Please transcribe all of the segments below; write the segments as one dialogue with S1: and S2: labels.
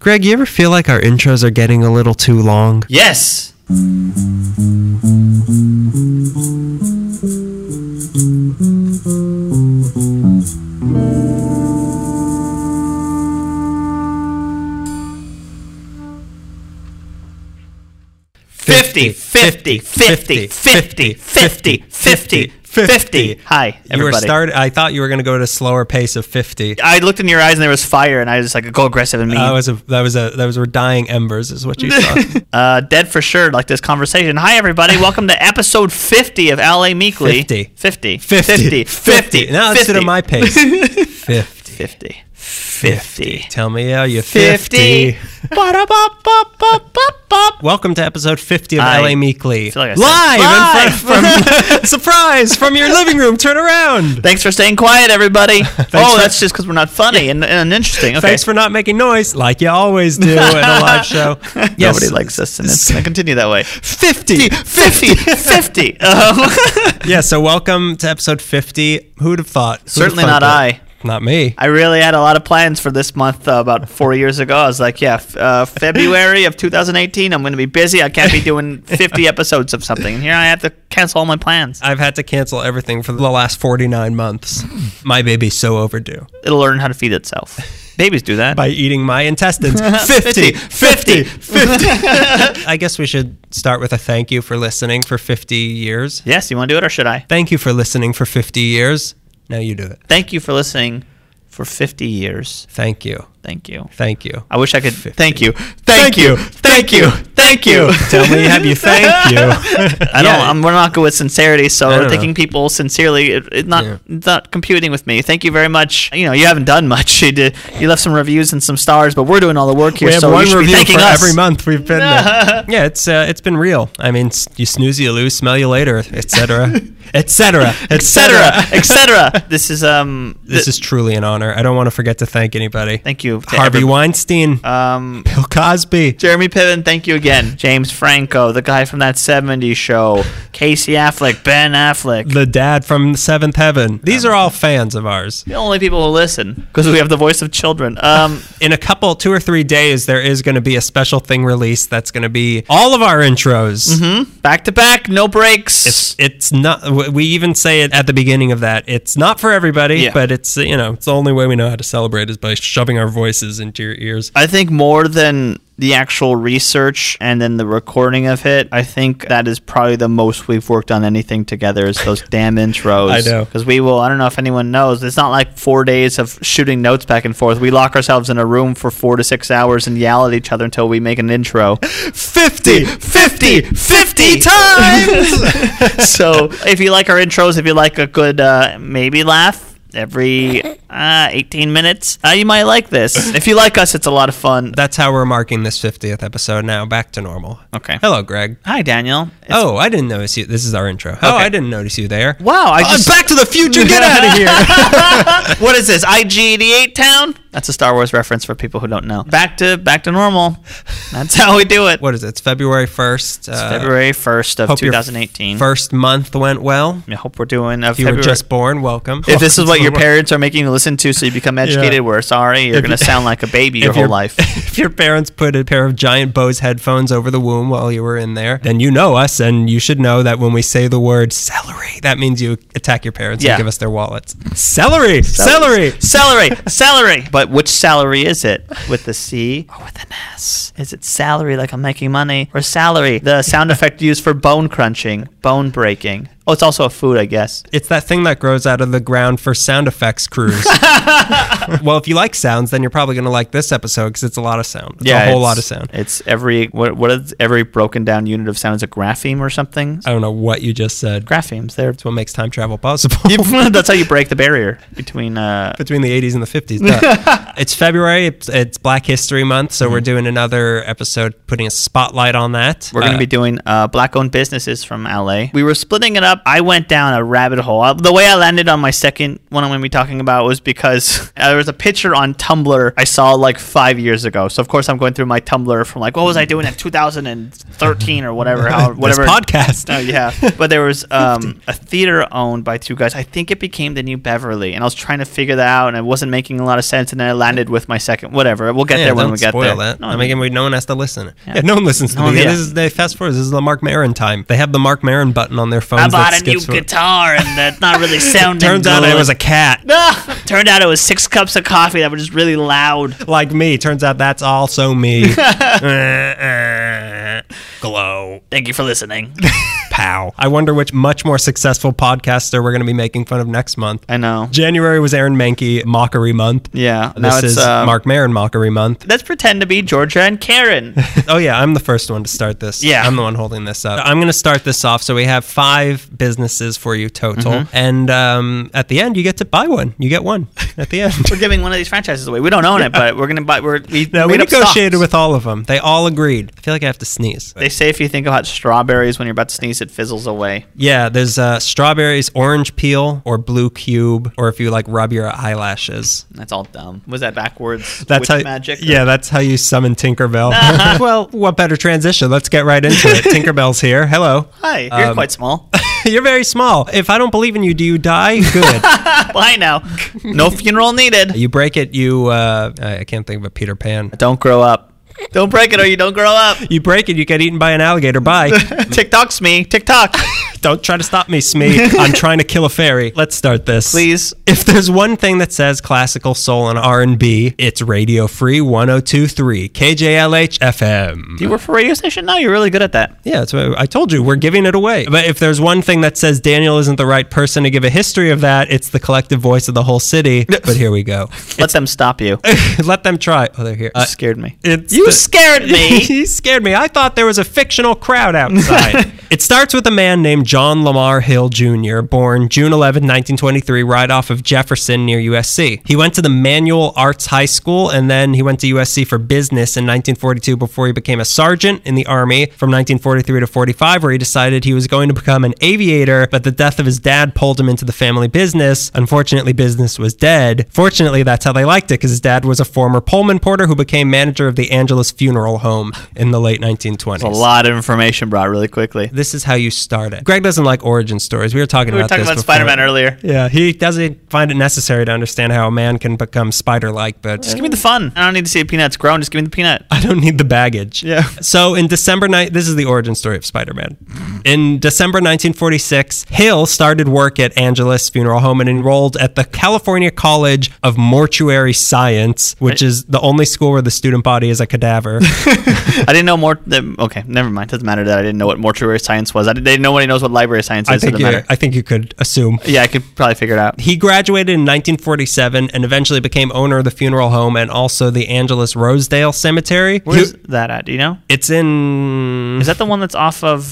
S1: Greg, you ever feel like our intros are getting a little too long?
S2: Yes. Fifty, fifty, fifty, fifty, fifty, fifty, fifty. Hi,
S1: You were
S2: everybody.
S1: start. I thought you were going to go at a slower pace of fifty.
S2: I looked in your eyes and there was fire, and I was just like, "Go aggressive and mean."
S1: That was a that was a that was were dying embers, is what you saw.
S2: uh, dead for sure, like this conversation. Hi, everybody. Welcome to episode 50 of LA Meekly.
S1: 50.
S2: 50.
S1: 50.
S2: 50. 50.
S1: Now instead of my pace. 50.
S2: 50. 50.
S1: Tell me how you
S2: 50.
S1: 50. Welcome to episode 50 of
S2: I
S1: LA Meekly.
S2: like
S1: Live! in front- from, surprise! From your living room. Turn around.
S2: Thanks for staying quiet, everybody. oh,
S1: for-
S2: that's just because we're not funny and, and interesting. Okay.
S1: Thanks for not making noise like you always do in a live show. Yes.
S2: Nobody likes us, and it's going to continue that way.
S1: 50.
S2: 50. 50. Um,
S1: Yeah, so welcome to episode 50. Who'd have thought? Who'd
S2: certainly
S1: have
S2: not I.
S1: Not me.
S2: I really had a lot of plans for this month uh, about four years ago. I was like, yeah, f- uh, February of 2018, I'm going to be busy. I can't be doing 50 episodes of something. And here I have to cancel all my plans.
S1: I've had to cancel everything for the last 49 months. My baby's so overdue.
S2: It'll learn how to feed itself. Babies do that.
S1: By eating my intestines.
S2: 50, 50, 50.
S1: I guess we should start with a thank you for listening for 50 years.
S2: yes, you want to do it or should I?
S1: Thank you for listening for 50 years. Now you do it.
S2: Thank you for listening for 50 years.
S1: Thank you.
S2: Thank you.
S1: Thank you.
S2: I wish I could.
S1: 50.
S2: Thank you. Thank you. Thank you. Thank you.
S1: Tell me, have you thank you?
S2: I don't.
S1: Yeah.
S2: I'm, we're not good with sincerity, so thanking
S1: know.
S2: people sincerely, it, not
S1: Yeah.
S2: not computing with me. Thank you very much. You know, you haven't done much. You did. You left some reviews and some stars, but we're doing all the work here,
S1: we have
S2: so
S1: one
S2: you should be
S1: review for
S2: us.
S1: every month we've been there. yeah, it's uh, it's been real. I mean, you snooze, you lose, smell you later, etc., etc.,
S2: etc. etc. This is um.
S1: This is truly an honor. I don't want to forget to thank anybody.
S2: Thank you,
S1: Harvey
S2: every-
S1: Weinstein,
S2: Um,
S1: Bill Cosby,
S2: Jeremy Piven, thank you again. James Franco, the guy from that '70s show. Casey Affleck, Ben Affleck.
S1: the dad from Seventh Heaven. These are all fans of ours.
S2: The only people who listen because we have the voice of children. Um,
S1: In a couple, two or three days, there is going to be a special thing released that's going to be all of our intros.
S2: back to back, no breaks.
S1: It's it's not. We even say it at the beginning of that. It's not for everybody,
S2: Yeah.
S1: but it's you know it's the only way we know how to celebrate is by shoving our voices into your ears.
S2: I think more than the actual research and then the recording of it, I think that is probably the most we've worked on anything together is those damn intros.
S1: I know.
S2: Because we will, I don't know if anyone knows, it's not like four days of shooting notes back and forth. We lock ourselves in a room for four to six hours and yell at each other until we make an intro.
S1: 50,
S2: 50, 50 times! so if you like our intros, if you like a good uh, maybe laugh, every uh, 18 minutes, uh, you might like this. If you like us, it's a lot of fun.
S1: That's how we're marking this 50th episode now. Back to normal.
S2: Okay.
S1: Hello, Greg.
S2: Hi, Daniel. It's-
S1: oh, I didn't notice you. This is our intro. Oh,
S2: Okay.
S1: I didn't notice you there.
S2: Wow, I
S1: Uh,
S2: just
S1: Back to the Future. Get out of here.
S2: what is this? IG88 town? That's a Star Wars reference for people who don't know. Back to back to normal. That's how we do it.
S1: what is it? It's February 1st.
S2: It's
S1: uh,
S2: February 1st of
S1: hope your
S2: 2018.
S1: First month went well.
S2: I hope we're doing a
S1: If you were
S2: February.
S1: just born, welcome.
S2: if this is what your
S1: Welcome to the
S2: parents are making you listen to so you become educated, we're sorry. You're going to sound like a baby your whole
S1: your-
S2: life.
S1: If your parents put a pair of giant Bose headphones over the womb while you were in there, then you know us, and you should know that when we say the word celery, that means you attack your parents
S2: Yeah.
S1: and give us their wallets. Celery, celery.
S2: Celery, celery. But which salary is it? With the C or with an S? Is it salary like I'm making money? Or salary, the sound effect used for bone crunching, bone breaking? Oh, it's also a food, I guess.
S1: It's that thing that grows out of the ground for sound effects crews. well, if you like sounds, then you're probably going to like this episode because it's a lot of sound. It's a whole
S2: it's-
S1: lot of sound.
S2: It's every what what is every broken down unit of sound is a grapheme or something?
S1: I don't know what you just said.
S2: Graphemes. They're
S1: That's what makes time travel possible.
S2: that's how you break the barrier between uh
S1: between the 80s and the 50s. Duh. it's February. It's, it's Black History Month, so we're doing another episode putting a spotlight on that.
S2: Mm-hmm. we're going to
S1: Uh,
S2: be doing uh, black owned businesses from LA. We were splitting it up up, I went down a rabbit hole. Uh, The way I landed on my second one I'm going to be talking about was because there was a picture on Tumblr I saw like five years ago. So of course I'm going through my Tumblr from like what was I doing in 2013 or whatever, how, whatever
S1: podcast.
S2: Oh yeah, but there was um, a theater owned by two guys. I think it became the New Beverly, and I was trying to figure that out, and it wasn't making a lot of sense. And then I landed with my second. Whatever, we'll get
S1: Yeah,
S2: there when we get
S1: spoil
S2: there.
S1: that.
S2: No,
S1: I mean, we- no one has to listen.
S2: Yeah.
S1: Yeah, no one listens to
S2: No,
S1: the
S2: yeah.
S1: This is they fast forward. This is the Marc Maron time. They have the Marc Maron button on their phones.
S2: I
S1: that
S2: a new
S1: for-
S2: guitar, and that's not really sounding.
S1: Turns out it was a cat.
S2: Turned out it was six cups of coffee that were just really loud.
S1: like me. Turns out that's also me. Glow.
S2: Thank you for listening.
S1: Pow. I wonder which much more successful podcaster we're going to be making fun of next month.
S2: I know.
S1: January was Aaron Mahnke Mockery Month.
S2: Yeah.
S1: This is
S2: um,
S1: Marc Maron Mockery Month.
S2: Let's pretend to be Georgia and Karen.
S1: Oh yeah, I'm the first one to start this.
S2: Yeah.
S1: I'm the one holding this up. I'm going to start this off. So we have five businesses for you total,
S2: Mm-hmm.
S1: and um, at the end you get to buy one. You get one at the end.
S2: we're giving one of these franchises away. We don't own it, but we're gonna buy. We're we,
S1: no, we negotiated with all of them. They all agreed. I feel like I have to sneeze.
S2: They say if you think about strawberries when you're about to sneeze, it fizzles away.
S1: Yeah, there's uh, strawberries, orange peel, or blue cube, or if you like rub your eyelashes.
S2: That's all dumb. Was that backwards?
S1: That's
S2: witch
S1: how
S2: magic. or-
S1: Yeah, that's how you summon Tinkerbell. well, what better transition? Let's get right into it. Tinkerbell's here. Hello.
S2: Hi, you're
S1: Um,
S2: quite small.
S1: You're very small. If I don't believe in you, do you die? Good.
S2: Bye now. No funeral needed.
S1: you break it, you uh I can't think of a Peter Pan.
S2: Don't grow up. Don't break it or you don't grow up.
S1: You break it, you get eaten by an alligator. Bye.
S2: TikTok's me. TikTok.
S1: don't try to stop me, Smee. I'm trying to kill a fairy. Let's start this.
S2: Please.
S1: If there's one thing that says classical soul and R&B, it's Radio Free 1023 KJLH FM.
S2: Do you work for a radio station now? You're really good at that.
S1: Yeah, that's what I told you. We're giving it away. But if there's one thing that says Daniel isn't the right person to give a history of that, it's the collective voice of the whole city. But here we go.
S2: Let them stop you.
S1: Let them try. Oh, they're here.
S2: You
S1: Uh,
S2: scared me.
S1: it's
S2: You
S1: the-
S2: scared me.
S1: he scared me. I thought there was a fictional crowd outside. It starts with a man named John Lamar Hill Jr., born June 11, 1923, right off of Jefferson near USC. He went to the Manual Arts High School and then he went to USC for business in 1942 before he became a sergeant in the Army from 1943 to 45, where he decided he was going to become an aviator, but the death of his dad pulled him into the family business. Unfortunately, business was dead. Fortunately, that's how they liked it because his dad was a former Pullman porter who became manager of the Angelus Funeral Home in the late 1920s.
S2: A lot of information brought really quickly.
S1: This is how you start it. Greg doesn't like origin stories. We were talking
S2: We were
S1: about
S2: talking about. Spider-Man earlier.
S1: Yeah, he doesn't find it necessary to understand how a man can become spider-like, but
S2: Just give me the fun. I don't need to see the peanuts grown. Just give me the peanut.
S1: I don't need the baggage.
S2: Yeah.
S1: So in December night, this is the origin story of Spider-Man. In December 1946, Hill started work at Angelus Funeral Home and enrolled at the California College of Mortuary Science, which is the only school where the student body is a cadaver.
S2: I didn't know more. Okay, never mind. Doesn't matter that I didn't know what mortuary science was. I didn't, nobody knows what library science is.
S1: I think you. I think you could assume.
S2: Yeah, I could probably figure it out.
S1: He graduated in 1947 and eventually became owner of the funeral home and also the Angelus Rosedale Cemetery.
S2: Where's
S1: He-
S2: that at? Do you know?
S1: it's in
S2: Is that the one that's off of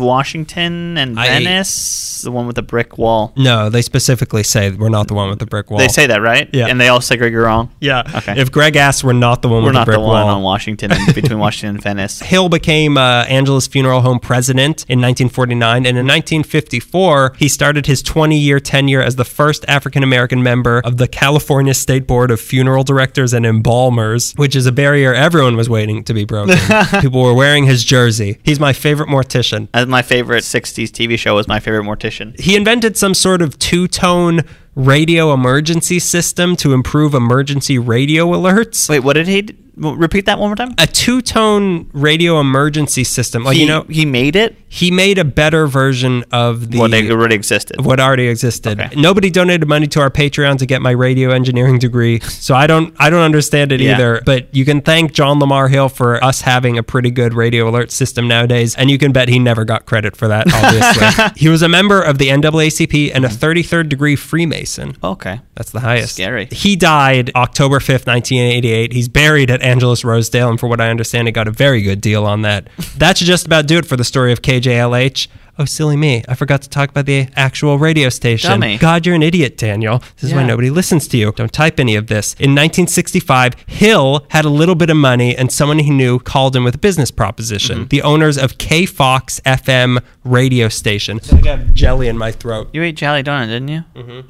S2: Washington and
S1: I-
S2: Venice? The one with the brick wall.
S1: No, they specifically say we're not the one with the brick wall.
S2: They say that, right?
S1: Yeah.
S2: And they all say Greg, you're wrong.
S1: Yeah.
S2: Okay.
S1: If Greg asks, we're not the one
S2: We're
S1: with
S2: not
S1: the
S2: the
S1: brick
S2: one
S1: wall.
S2: on Washington and between Washington and Venice.
S1: Hill became uh, Angelus Funeral Home president in 1949, and in 1954, he started his 20 year tenure as the first African American member of the California State Board of Funeral Directors and Embalmers, which is a barrier everyone was waiting to be broken. People were wearing his jersey. He's my favorite mortician.
S2: As my favorite '60s TV show was my favorite mortician.
S1: He invented some sort of two tone radio emergency system to improve emergency radio alerts.
S2: Wait, what did he? Repeat that one more time.
S1: A two tone radio emergency system. Like,
S2: he,
S1: you know,
S2: he made it.
S1: he made a better version of the
S2: What already existed.
S1: what already existed.
S2: Okay.
S1: Nobody donated money to our Patreon to get my radio engineering degree, so I don't I don't understand it
S2: Yeah.
S1: either. But you can thank John Lamar Hill for us having a pretty good radio alert system nowadays, and you can bet he never got credit for that. Obviously, he was a member of the NAACP and a mm-hmm. 33rd degree Freemason.
S2: Okay.
S1: That's the highest.
S2: Scary.
S1: He died October 5th, 1988. He's buried at Angelus Rosedale, and for what I understand, he got a very good deal on that. that should just about do it for the story of KJLH. Oh, silly me. I forgot to talk about the actual radio station.
S2: Dummy.
S1: God, you're an idiot, Daniel. This is why nobody listens to you. Don't type any of this. In 1965, Hill had a little bit of money and someone he knew called him with a business proposition.
S2: Mm-hmm.
S1: The owners of K Fox FM radio station. I got jelly in my throat.
S2: You ate jelly donut, didn't you?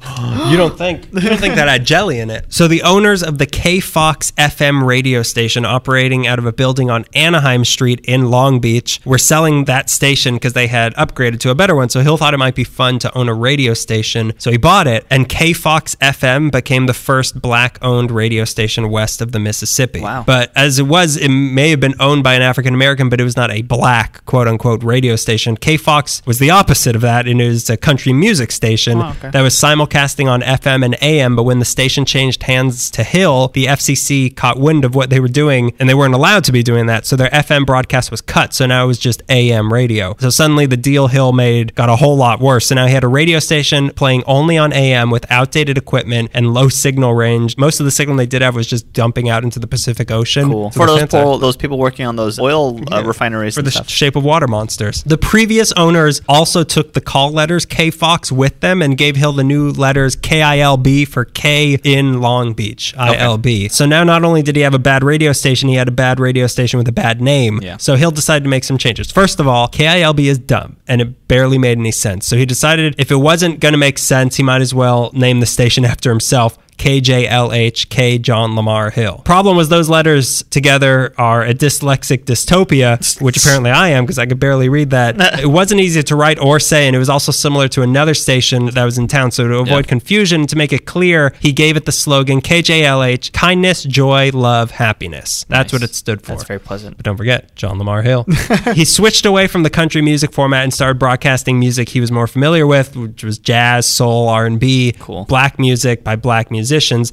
S1: You don't think you don't think that had jelly in it. So the owners of the K Fox FM radio station operating out of a building on Anaheim Street in Long Beach were selling that station because they had upgraded to a better one. So Hill thought it might be fun to own a radio station. So he bought it and K Fox FM became the first black owned radio station west of the Mississippi.
S2: Wow.
S1: But as it was, it may have been owned by an African American, but it was not a black quote unquote radio station. K Fox was the opposite of that, and it was a country music station
S2: Oh, okay.
S1: that was simulcasting on FM and AM. But when the station changed hands to Hill, the FCC caught wind of what they were doing, and they weren't allowed to be doing that. So their FM broadcast was cut. So now it was just AM radio. So suddenly the deal Hill made got a whole lot worse. So now he had a radio station playing only on AM with outdated equipment and low signal range. Most of the signal they did have was just dumping out into the Pacific Ocean.
S2: Cool.
S1: So
S2: For those poor, those people working on those oil uh,
S1: Yeah.
S2: refineries
S1: for
S2: and
S1: the
S2: stuff.
S1: shape of water monsters. The previous owners also took the call letters K Fox with them and gave Hill the new letters KILB for K in Long Beach, ILB. So now not only did he have a bad radio station, he had a bad radio station with a bad name.
S2: Yeah.
S1: So Hill decided to make some changes. First of all, KILB is dumb and it barely made any sense. So he decided if it wasn't going to make sense, he might as well name the station after himself. KJLH, K John Lamar Hill. Problem was those letters together are a dyslexic dystopia, which apparently I am because I could barely read that. it wasn't easy to write or say, and it was also similar to another station that was in town. So to avoid
S2: Yeah.
S1: confusion, to make it clear, he gave it the slogan KJLH, kindness, joy, love, happiness. That's what it stood for.
S2: That's very pleasant.
S1: But don't forget, John Lamar Hill. he switched away from the country music format and started broadcasting music he was more familiar with, which was jazz, soul, R&B,
S2: Cool.
S1: black music by black musicians.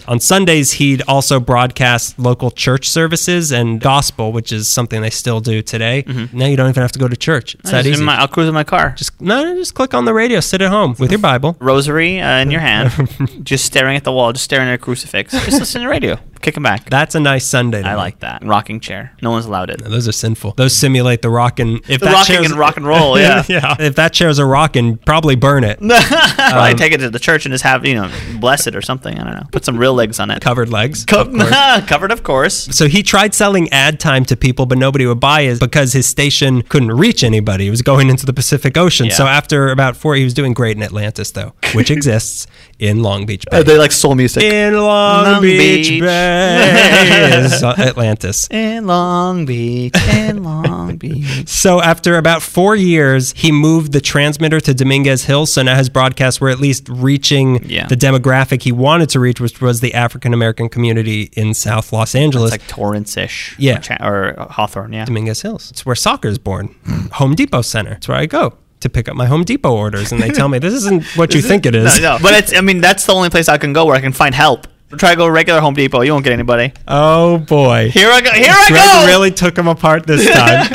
S1: On Sundays, he'd also broadcast local church services and gospel, which is something they still do today. Now you don't even have to go to church. It's that easy.
S2: my- I'll cruise in my car.
S1: just no, no, just click on the radio, sit at home with your Bible.
S2: Rosary uh, in your hand, just staring at the wall, just staring at a crucifix. Just listen to the radio, kicking back.
S1: That's a nice Sunday.
S2: I
S1: me.
S2: like that. Rocking chair. No one's allowed it.
S1: Those are sinful. Those simulate the rockin'. If
S2: The
S1: that
S2: rocking and rock and roll, yeah.
S1: yeah. If that chair's a rockin', probably burn it.
S2: Probably
S1: Um,
S2: take it to the church and just have, you know, bless it or something. I don't know. Put some real legs on it.
S1: Covered legs.
S2: Co-
S1: of
S2: covered, of course.
S1: So he tried selling ad time to people, but nobody would buy it because his station couldn't reach anybody. It was going into the Pacific Ocean.
S2: Yeah.
S1: So after about four, he was doing great in Atlantis, though, which exists in Long Beach oh, Bay.
S2: they like soul music.
S1: in Long,
S2: Long
S1: Beach,
S2: Beach.
S1: Bay is Atlantis.
S2: In Long Beach, in Long Beach.
S1: So after about four years, he moved the transmitter to Dominguez Hills. So now his broadcasts were at least reaching
S2: Yeah.
S1: the demographic he wanted to reach, which was the African American community in South Los Angeles.
S2: It's like Torrance-ish.
S1: Yeah.
S2: Or, Cha- or Hawthorne, yeah.
S1: Dominguez Hills. It's where soccer is born. Hmm. Home Depot Center. It's where I go to pick up my Home Depot orders, and they tell me this isn't what you think it is.
S2: No, no. But it's, I mean, that's the only place I can go where I can find help. Try to go regular Home Depot. You won't get anybody.
S1: Oh boy.
S2: Here I go. Here I
S1: Greg
S2: go.
S1: really took them apart this time.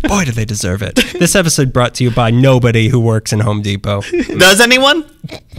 S1: boy, do they deserve it. This episode brought to you by nobody who works in Home Depot.
S2: Does anyone?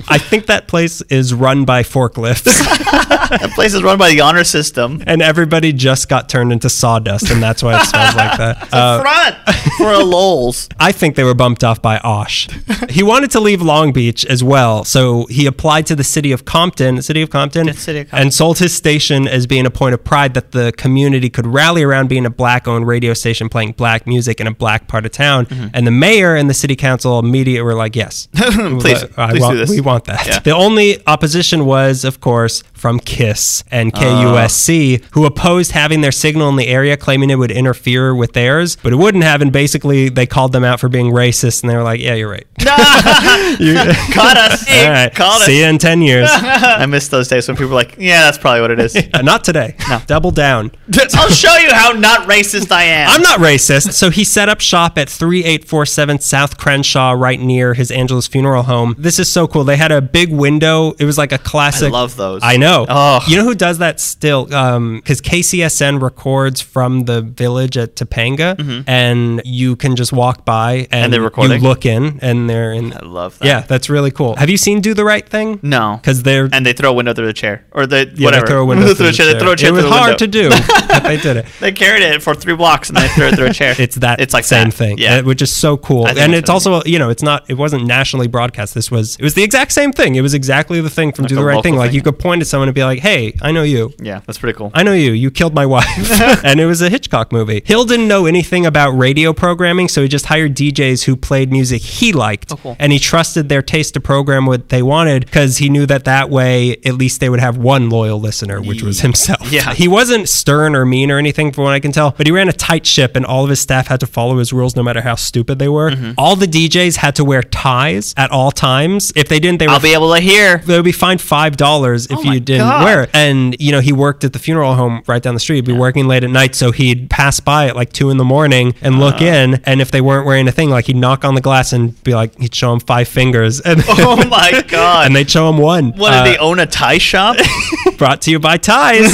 S1: I think that place is run by forklifts,
S2: That place is run by the honor system.
S1: and everybody just got turned into sawdust, and that's why it smells like that. Uh,
S2: Front for a Lowe's.
S1: I think they were bumped off by Osh. he wanted to leave Long Beach as well, so he applied to the city of Compton, city of Compton,
S2: The city of Compton.
S1: And sold his station as being a point of pride that the community could rally around being a black-owned radio station playing black music in a black part of town.
S2: Mm-hmm.
S1: And the mayor and the city council immediately were like, "Yes,
S2: Please,
S1: I
S2: please
S1: want-
S2: do this.
S1: we want that."
S2: Yeah.
S1: The only opposition was, of course, from KISS and
S2: Uh.
S1: KUSC, who opposed having their signal in the area, claiming it would interfere with theirs, but it wouldn't have. And basically, they called them out for being racist, and they were like, "Yeah, you're right." You-
S2: Caught us.
S1: All right.
S2: Caught us.
S1: See you in 10 years.
S2: I miss those days when people were like, yeah, that's probably what it is.
S1: Uh, not today. Double down.
S2: I'll show you how not racist I am.
S1: I'm not racist. So he set up shop at 3847 South Crenshaw, right near his Angelus funeral home. This is so cool. They had a big window. It was like a classic.
S2: I love those.
S1: I know. No.
S2: Oh.
S1: You know who does that still? Because KCSN records from the village at Topanga, and you can just walk by and,
S2: Mm-hmm. And they're
S1: you look in, and they're in.
S2: I love that.
S1: Yeah, that's really cool. Have you seen Do the Right Thing?
S2: No.
S1: Because they're
S2: and they throw a window through the chair, or they
S1: yeah,
S2: whatever.
S1: they throw a window
S2: they
S1: through the
S2: chair. They
S1: chair.
S2: throw a chair
S1: It was
S2: through
S1: hard
S2: window.
S1: to do, but they did it.
S2: They carried it for three blocks and they threw it through a chair.
S1: It's that
S2: It's like
S1: same
S2: that.
S1: thing,
S2: Yeah.
S1: which is so cool. And
S2: it's
S1: also, you know, it's not, it wasn't nationally broadcast. This was, it was the exact same thing. It was exactly the thing from
S2: Like
S1: Do the Right Thing. Like you could point at someone and be like, "Hey, I know you."
S2: yeah, that's pretty cool.
S1: I know you. You killed my wife. and it was a Hitchcock movie. Hill didn't know anything about radio programming, so he just hired DJs who played music he liked.
S2: Oh, cool.
S1: And he trusted their taste to program what they wanted because he knew that that way, at least they would have one loyal listener, which was himself.
S2: Yeah.
S1: He wasn't stern or mean or anything, from what I can tell, but he ran a tight ship and all of his staff had to follow his rules no matter how stupid they were.
S2: Mm-hmm.
S1: All the DJs had to wear ties at all times. If they didn't, they were
S2: I'll be able to hear.
S1: they would be fined five dollars if
S2: Oh
S1: you didn't
S2: God.
S1: wear it. And you know, he worked at the funeral home right down the street. He'd be working late at night, so he'd pass by at like two in the morning and look
S2: Uh-huh.
S1: in. And if they weren't wearing a thing, like he'd knock on the glass and be like, he'd show him five fingers, and
S2: Oh my god!
S1: and they'd show him one.
S2: what
S1: Uh,
S2: did they own a tie shop?
S1: brought to you by ties.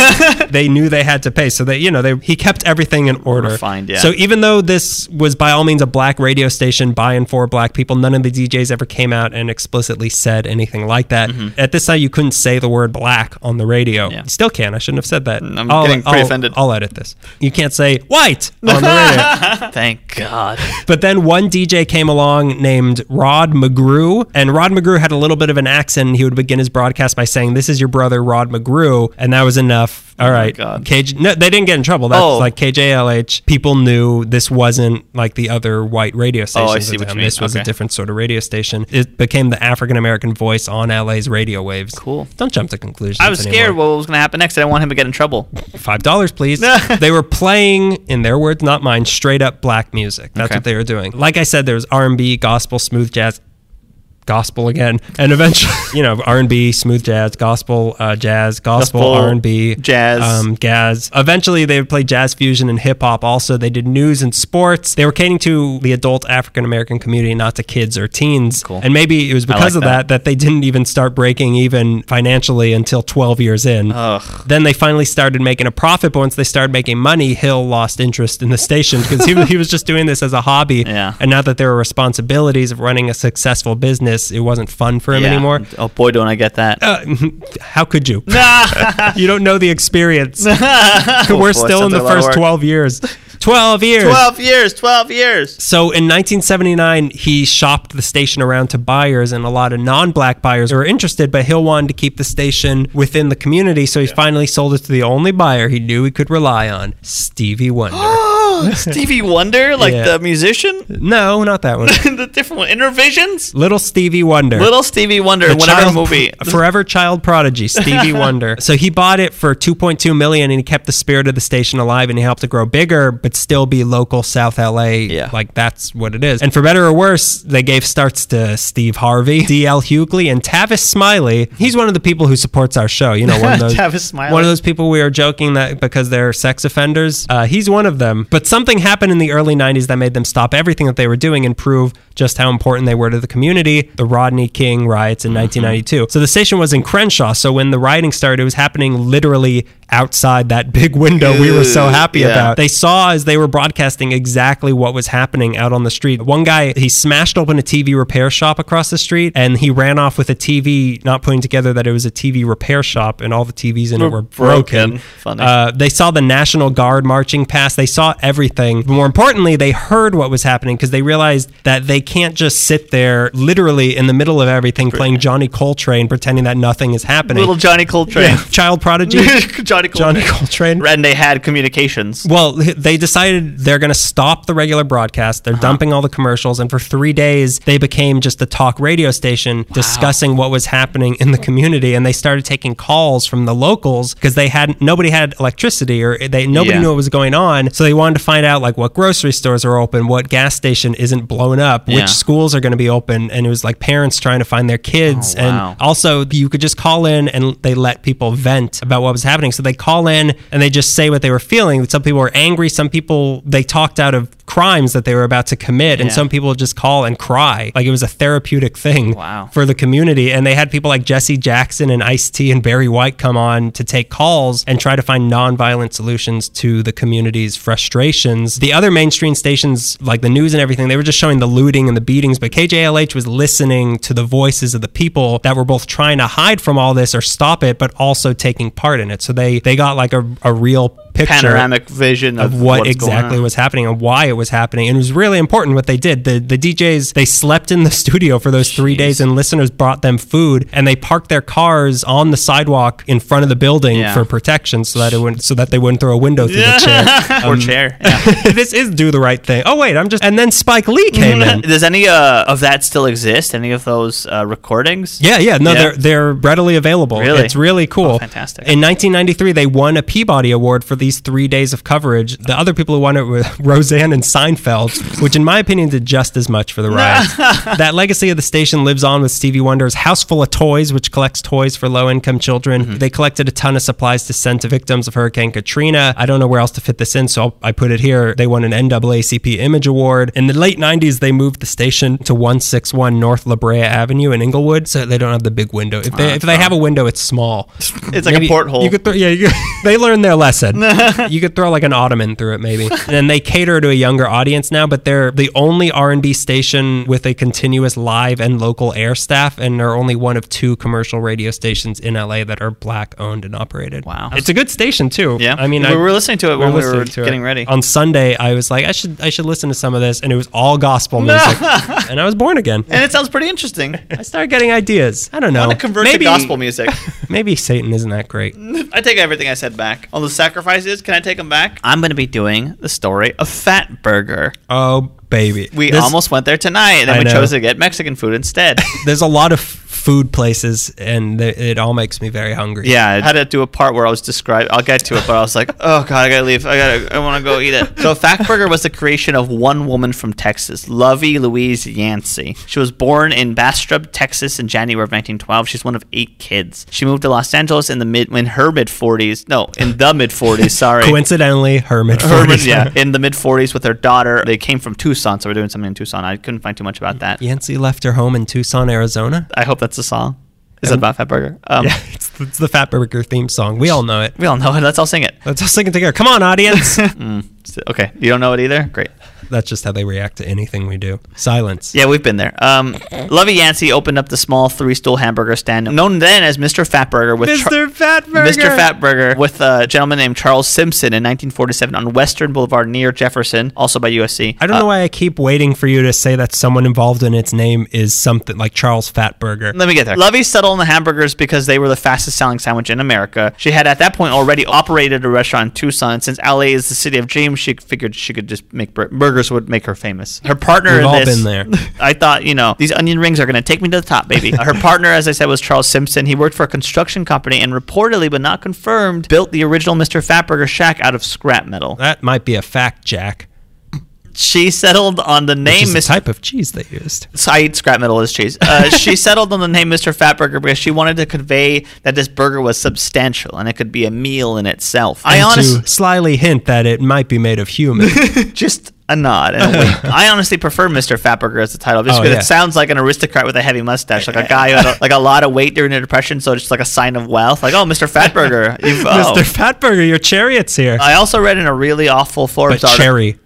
S1: they knew they had to pay, so they, you know, they he kept everything in order.
S2: Refined, yeah.
S1: So even though this was by all means a black radio station by and for black people, none of the DJs ever came out and explicitly said anything like that. At this time, you couldn't say the word black on the radio.
S2: Yeah.
S1: You still can. I shouldn't have said that.
S2: I'm
S1: I'll,
S2: getting pretty
S1: I'll-
S2: offended.
S1: I'll edit this. You can't say white on the radio.
S2: Thank God.
S1: But then one DJ came along named Rod McGrew, and Rod McGrew had a little bit of an accent. He would begin his broadcast by saying, "This is your brother Rod McGrew," and that was enough. All right,
S2: Oh God.
S1: KJ. No, they didn't get in trouble. That's
S2: Oh.
S1: like KJLH. People knew this wasn't like the other white radio stations.
S2: Oh, I see what you mean.
S1: This was a different sort of radio station. It became the African American voice on LA's radio waves.
S2: Cool.
S1: Don't jump to conclusions.
S2: I was scared
S1: anymore.
S2: what was going to happen next. I didn't want him to get in trouble.
S1: Five dollars, please. they were playing, in their words, not mine, straight up black music. That's
S2: Okay.
S1: what they were doing. Like I said, there was R and B, gospel, smooth jazz, gospel again, and eventually, you know, R and B, smooth jazz, gospel, uh, jazz, gospel, R and B,
S2: jazz.
S1: um, jazz. Eventually, they would play jazz fusion and hip hop. Also, they did news and sports. They were catering to the adult African American community, not to kids or teens.
S2: Cool.
S1: And maybe it was because
S2: like
S1: of that.
S2: that.
S1: that they didn't even start breaking even financially until 12 years in.
S2: Ugh.
S1: Then they finally started making a profit, but once they started making money, Hill lost interest in the station because he, he was just doing this as a hobby.
S2: Yeah.
S1: And now that there were responsibilities of running a successful business, it wasn't fun for him
S2: Yeah.
S1: anymore.
S2: Oh boy, don't I get that.
S1: Uh, how could you? you don't know the experience. We're
S2: boy,
S1: still in the
S2: like a lot of
S1: first 12 years. 12 years.
S2: 12 years, 12 years.
S1: So in 1979, he shopped the station around to buyers, and a lot of non-black buyers were interested. But Hill wanted to keep the station within the community, so he finally sold it to the only buyer he knew he could rely on, Stevie Wonder.
S2: Stevie Wonder, like
S1: Yeah.
S2: the musician?
S1: no, not that one.
S2: the different one. Innervisions?
S1: Little Stevie Wonder.
S2: Little Stevie Wonder,
S1: The
S2: whatever
S1: child-
S2: movie.
S1: forever child prodigy Stevie Wonder. So he bought it for 2.2 million, and he kept the spirit of the station alive, and he helped it grow bigger, but still be local South LA.
S2: Yeah.
S1: like that's what it is. And for better or worse, they gave starts to Steve Harvey, D.L. Hughley, and Tavis Smiley. He's one of the people who supports our show. You know, one of those
S2: Tavis Smiley.
S1: one of those people we are joking that because they're sex offenders. Uh, he's one of them. But something happened in the early 90s that made them stop everything that they were doing and prove just how important they were to the community. The Rodney King riots in mm-hmm. 1992. So the station was in Crenshaw. So when the rioting started, it was happening literally outside that big window we were so happy
S2: yeah.
S1: about. They saw as they were broadcasting exactly what was happening out on the street. One guy, he smashed open a TV repair shop across the street and he ran off with a TV, not putting together that it was a TV repair shop and all the TVs in it were broken.
S2: broken. Funny.
S1: Uh, they saw the National Guard marching past. They saw everything. But more importantly, they heard what was happening because they realized that they can't just sit there literally in the middle of everything playing Johnny Coltrane pretending that nothing is happening.
S2: Little Johnny Coltrane.
S1: Child prodigy.
S2: Johnny Coltrane.
S1: Johnny Coltrane.
S2: And they had communications.
S1: Well, they decided they're going to stop the regular broadcast.
S2: Uh-huh.
S1: They're dumping all the commercials, and for three days, they became just a talk radio station discussing what was happening in the community. And they started taking calls from the locals because they had nobody had electricity or they nobody
S2: Yeah.
S1: knew what was going on. So they wanted to find out like what grocery stores are open, what gas station isn't blown up,
S2: Yeah.
S1: which schools are going to be open, and it was like parents trying to find their kids.
S2: Oh, wow.
S1: And also, you could just call in and they let people vent about what was happening. So they call in and they just say what they were feeling. Some people were angry. Some people they talked out of crimes that they were about to commit, and some people would just call and cry. Like it was a therapeutic thing
S2: Wow.
S1: for the community. And they had people like Jesse Jackson and Ice T and Barry White come on to take calls and try to find nonviolent solutions to the community's frustrations. The other mainstream stations, like the news and everything, they were just showing the looting and the beatings, but KJLH was listening to the voices of the people that were both trying to hide from all this or stop it, but also taking part in it. So they they got like a, a real picture
S2: Panoramic vision of,
S1: of what exactly was happening and why it was happening. And it was really important what they did. The the DJs they slept in the studio for those three
S2: Jeez.
S1: days, and listeners brought them food, and they parked their cars on the sidewalk in front of the building
S2: Yeah.
S1: for protection, so that it wouldn't so that they wouldn't throw a window through the chair.
S2: or
S1: Um,
S2: chair. Yeah.
S1: this is do the right thing. Oh wait, I'm just and then Spike Lee came in.
S2: Does any uh, of that still exist? Any of those uh, recordings?
S1: Yeah, yeah, no,
S2: Yeah.
S1: they're they're readily available.
S2: Really?
S1: It's really cool.
S2: Oh, fantastic.
S1: In 1993, they won a Peabody Award for these three days of coverage. The other people who won it were Roseanne and Seinfeld, which, in my opinion, did just as much for the riots. that legacy of the station lives on with Stevie Wonder's House Full of Toys, which collects toys for low-income children.
S2: Mm-hmm.
S1: They collected a ton of supplies to send to victims of Hurricane Katrina. I don't know where else to fit this in, so I'll, I put it here. They won an NAACP Image Award. In the late 90s, they moved the station to 161 North La Brea Avenue in Inglewood, so they don't have the big window. If they, if they have a window, it's small.
S2: It's like a porthole.
S1: You could throw, yeah, you, they learned their lesson. you could throw like an ottoman through it, maybe. And they cater to a younger audience now, but they're the only R and B station with a continuous live and local air staff, and they're only one of two commercial radio stations in LA that are black owned and operated.
S2: Wow.
S1: it's a good station too.
S2: Yeah.
S1: I mean,
S2: we
S1: I,
S2: were listening to it when we were
S1: to it.
S2: getting ready.
S1: on Sunday. I was like, I should, I should listen to some of this, and it was all gospel music, and I was born again.
S2: and it sounds pretty interesting.
S1: I started getting ideas. I don't know.
S2: I want to convert
S1: maybe,
S2: to gospel music.
S1: Maybe Satan isn't that great.
S2: I take everything I said back. All the sacrifices, can I take them back? I'm going to be doing the story of Fat Burger.
S1: Oh baby,
S2: We
S1: This-
S2: almost went there tonight, and then
S1: I
S2: we
S1: know.
S2: chose to get Mexican food instead.
S1: There's a lot of food places, and th- it all makes me very hungry.
S2: yeah, I had to do a part where I was describing. I'll get to it, but I was like, oh god, I gotta leave. I gotta. I want to go eat it. So Fat Burger was the creation of one woman from Texas, Lovey Louise Yancey. She was born in Bastrop, Texas, in January of 1912. She's one of eight kids. She moved to Los Angeles in the mid, in her mid 40s. No, in the mid 40s. Sorry.
S1: Coincidentally, her
S2: mid
S1: 40s.
S2: yeah, in the mid 40s with her daughter. They came from Tucson, so we're doing something in Tucson. I couldn't find too much about that.
S1: Yancey left her home in Tucson, Arizona.
S2: I hope that's a song. Is it about Fat Burger? Um,
S1: Yeah, it's, it's the Fat Burger theme song. We all know it.
S2: We all know it. Let's all sing it.
S1: Let's all sing it together. Come on, audience.
S2: Okay, you don't know it either? Great.
S1: That's just how they react to anything we do. Silence.
S2: Yeah, we've been there. Um, Lovey Yancey opened up the small three-stool hamburger stand, known then as Mr. Fat Burger, with Char-
S1: Mr. Fat Burger.
S2: Mr. Fat Burger with a gentleman named Charles Simpson in 1947 on Western Boulevard near Jefferson, also by USC.
S1: I don't know why I keep waiting for you to say that someone involved in its name is something like Charles Fatburger.
S2: Let me get there. Lovey settled on the hamburgers because they were the fastest selling sandwich in America. She had at that point already operated a restaurant in Tucson. Since LA is the city of dreams, she figured she could just make bur- burgers would make her famous. Her partner
S1: We've
S2: in
S1: all
S2: this,
S1: been there.
S2: I thought, you know, these onion rings are going to take me to the top, baby. Her partner, as I said, was Charles Simpson. He worked for a construction company and reportedly, but not confirmed, built the original Mr. Fatburger shack out of scrap metal.
S1: That might be a fact, Jack.
S2: She settled on the
S1: Which
S2: name
S1: is the
S2: Mr.
S1: type of cheese they used.
S2: So I eat scrap metal as cheese. Uh, she settled on the name Mr. Fatburger because she wanted to convey that this burger was substantial and it could be a meal in itself. I
S1: And
S2: honestly
S1: to slyly hint that it might be made of human.
S2: just a nod and a wink. I honestly prefer Mr. Fatburger as the title just
S1: Oh,
S2: because
S1: yeah.
S2: it sounds like an aristocrat with a heavy mustache, like a guy who had a, like a lot of weight during the depression, so it's just like a sign of wealth. Like, oh, Mr. Fatburger, you've oh.
S1: Mr. Fatburger, your chariot's here.
S2: I also read in a really awful Forbes
S1: but
S2: article.
S1: cherry,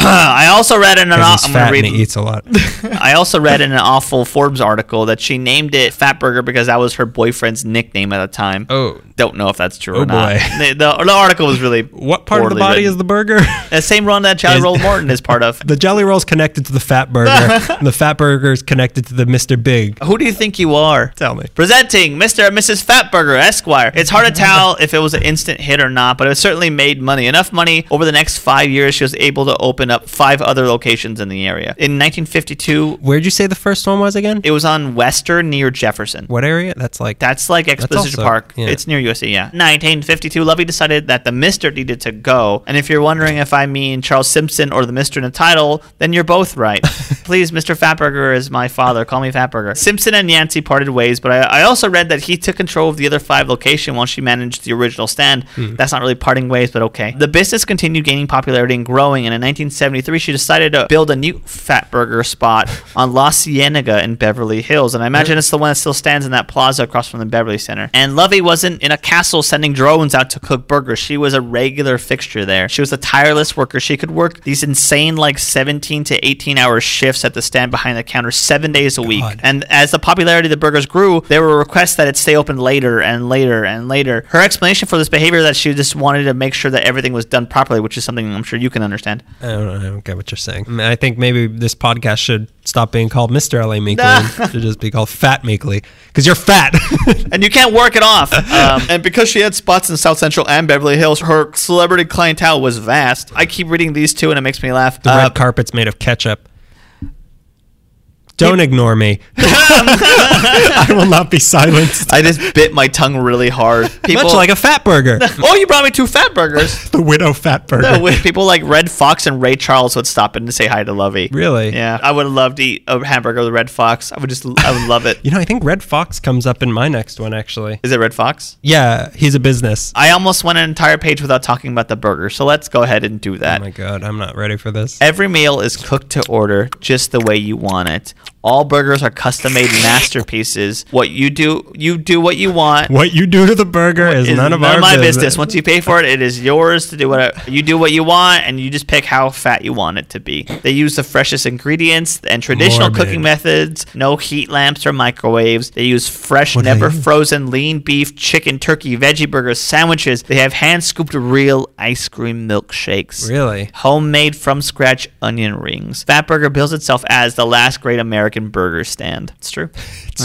S2: I also read in an. I'm gonna
S1: fat
S2: read.
S1: and he eats a lot.
S2: I also read in an awful Forbes article that she named it Fatburger because that was her boyfriend's nickname at the time.
S1: Oh.
S2: Don't know if that's true
S1: Oh,
S2: or not.
S1: boy.
S2: The, the, the article was really
S1: What part of the body
S2: written.
S1: is the burger?
S2: the same run that
S1: Is-
S2: Roll Morton is part of?
S1: the jelly roll's connected to the fat burger. and the fat burger is connected to the Mr. Big.
S2: Who do you think you are?
S1: Tell me.
S2: Presenting Mr. and Mrs. Fatburger, Esquire. It's hard to tell if it was an instant hit or not, but it certainly made money. Enough money over the next five years, she was able to open open up five other locations in the area. In 1952,
S1: Where'd you say the first one was again?
S2: it was on Western near Jefferson.
S1: What area? That's like
S2: That's like Exposition
S1: also-
S2: Park.
S1: yeah.
S2: It's near USC, yeah. 1952, Lovey decided that the Mister needed to go. And if you're wondering if I mean Charles Simpson or the Mister in the title, then you're both right. Please, Mr. Fatburger is my father. Call me Fatburger. Simpson and Yancey parted ways, but I, I also read that he took control of the other five location while she managed the original stand.
S1: Hmm.
S2: That's not really parting ways, but okay. The business continued gaining popularity and growing, and in 1973, she decided to build a new Fatburger spot on La Cienega in Beverly Hills. And I imagine it's the one that still stands in that plaza across from the Beverly Center. And Lovey wasn't in a castle sending drones out to cook burgers. She was a regular fixture there. She was a tireless worker. She could work these insane, like 17 to 18 hour shifts at the stand behind the counter seven days a week.
S1: God.
S2: And as the popularity of the burgers grew, there were requests that it stay open later and later and later. Her explanation for this behavior that she just wanted to make sure that everything was done properly, which is something I'm sure you can understand.
S1: I don't know. I don't get what you're saying. I, think maybe this podcast should stop being called Mr. LA Meekly and should just be called Fat Meekly because you're fat.
S2: and you can't work it off. Um, and because she had spots in South Central and Beverly Hills, her celebrity clientele was vast. I keep reading these two, and it makes me laugh.
S1: the
S2: Uh,
S1: red carpet's made of ketchup. Don't ignore me. I will not be silenced.
S2: I just bit my tongue really hard. People,
S1: Much like a fat burger.
S2: oh, you brought me two fat burgers.
S1: the widow fat burger.
S2: No, People like Redd Foxx and Ray Charles would stop in to say hi to Lovey.
S1: Really?
S2: Yeah, I would love to eat a hamburger with Redd Foxx. I would just, I would love it.
S1: You know, I think Redd Foxx comes up in my next one, actually.
S2: Is it Redd Foxx?
S1: Yeah, he's a business.
S2: I almost went an entire page without talking about the burger, so let's go ahead and do that.
S1: Oh my god, I'm not ready for this.
S2: Every meal is cooked to order just the way you want it. All burgers are custom made masterpieces. What you do, you do what you want.
S1: What you do to the burger is
S2: It's
S1: none of our
S2: my
S1: business.
S2: business. Once you pay for it, it is yours to do whatever you do what you want, and you just pick how fat you want it to be. They use the freshest ingredients and traditional
S1: Morbid.
S2: cooking methods. No heat lamps or microwaves. They use fresh,
S1: What
S2: never frozen lean beef, chicken, turkey, veggie burgers, sandwiches. They have hand scooped real ice cream milkshakes.
S1: Really?
S2: Homemade from scratch onion rings. Fatburger bills itself as the last great American burger stand. It's true.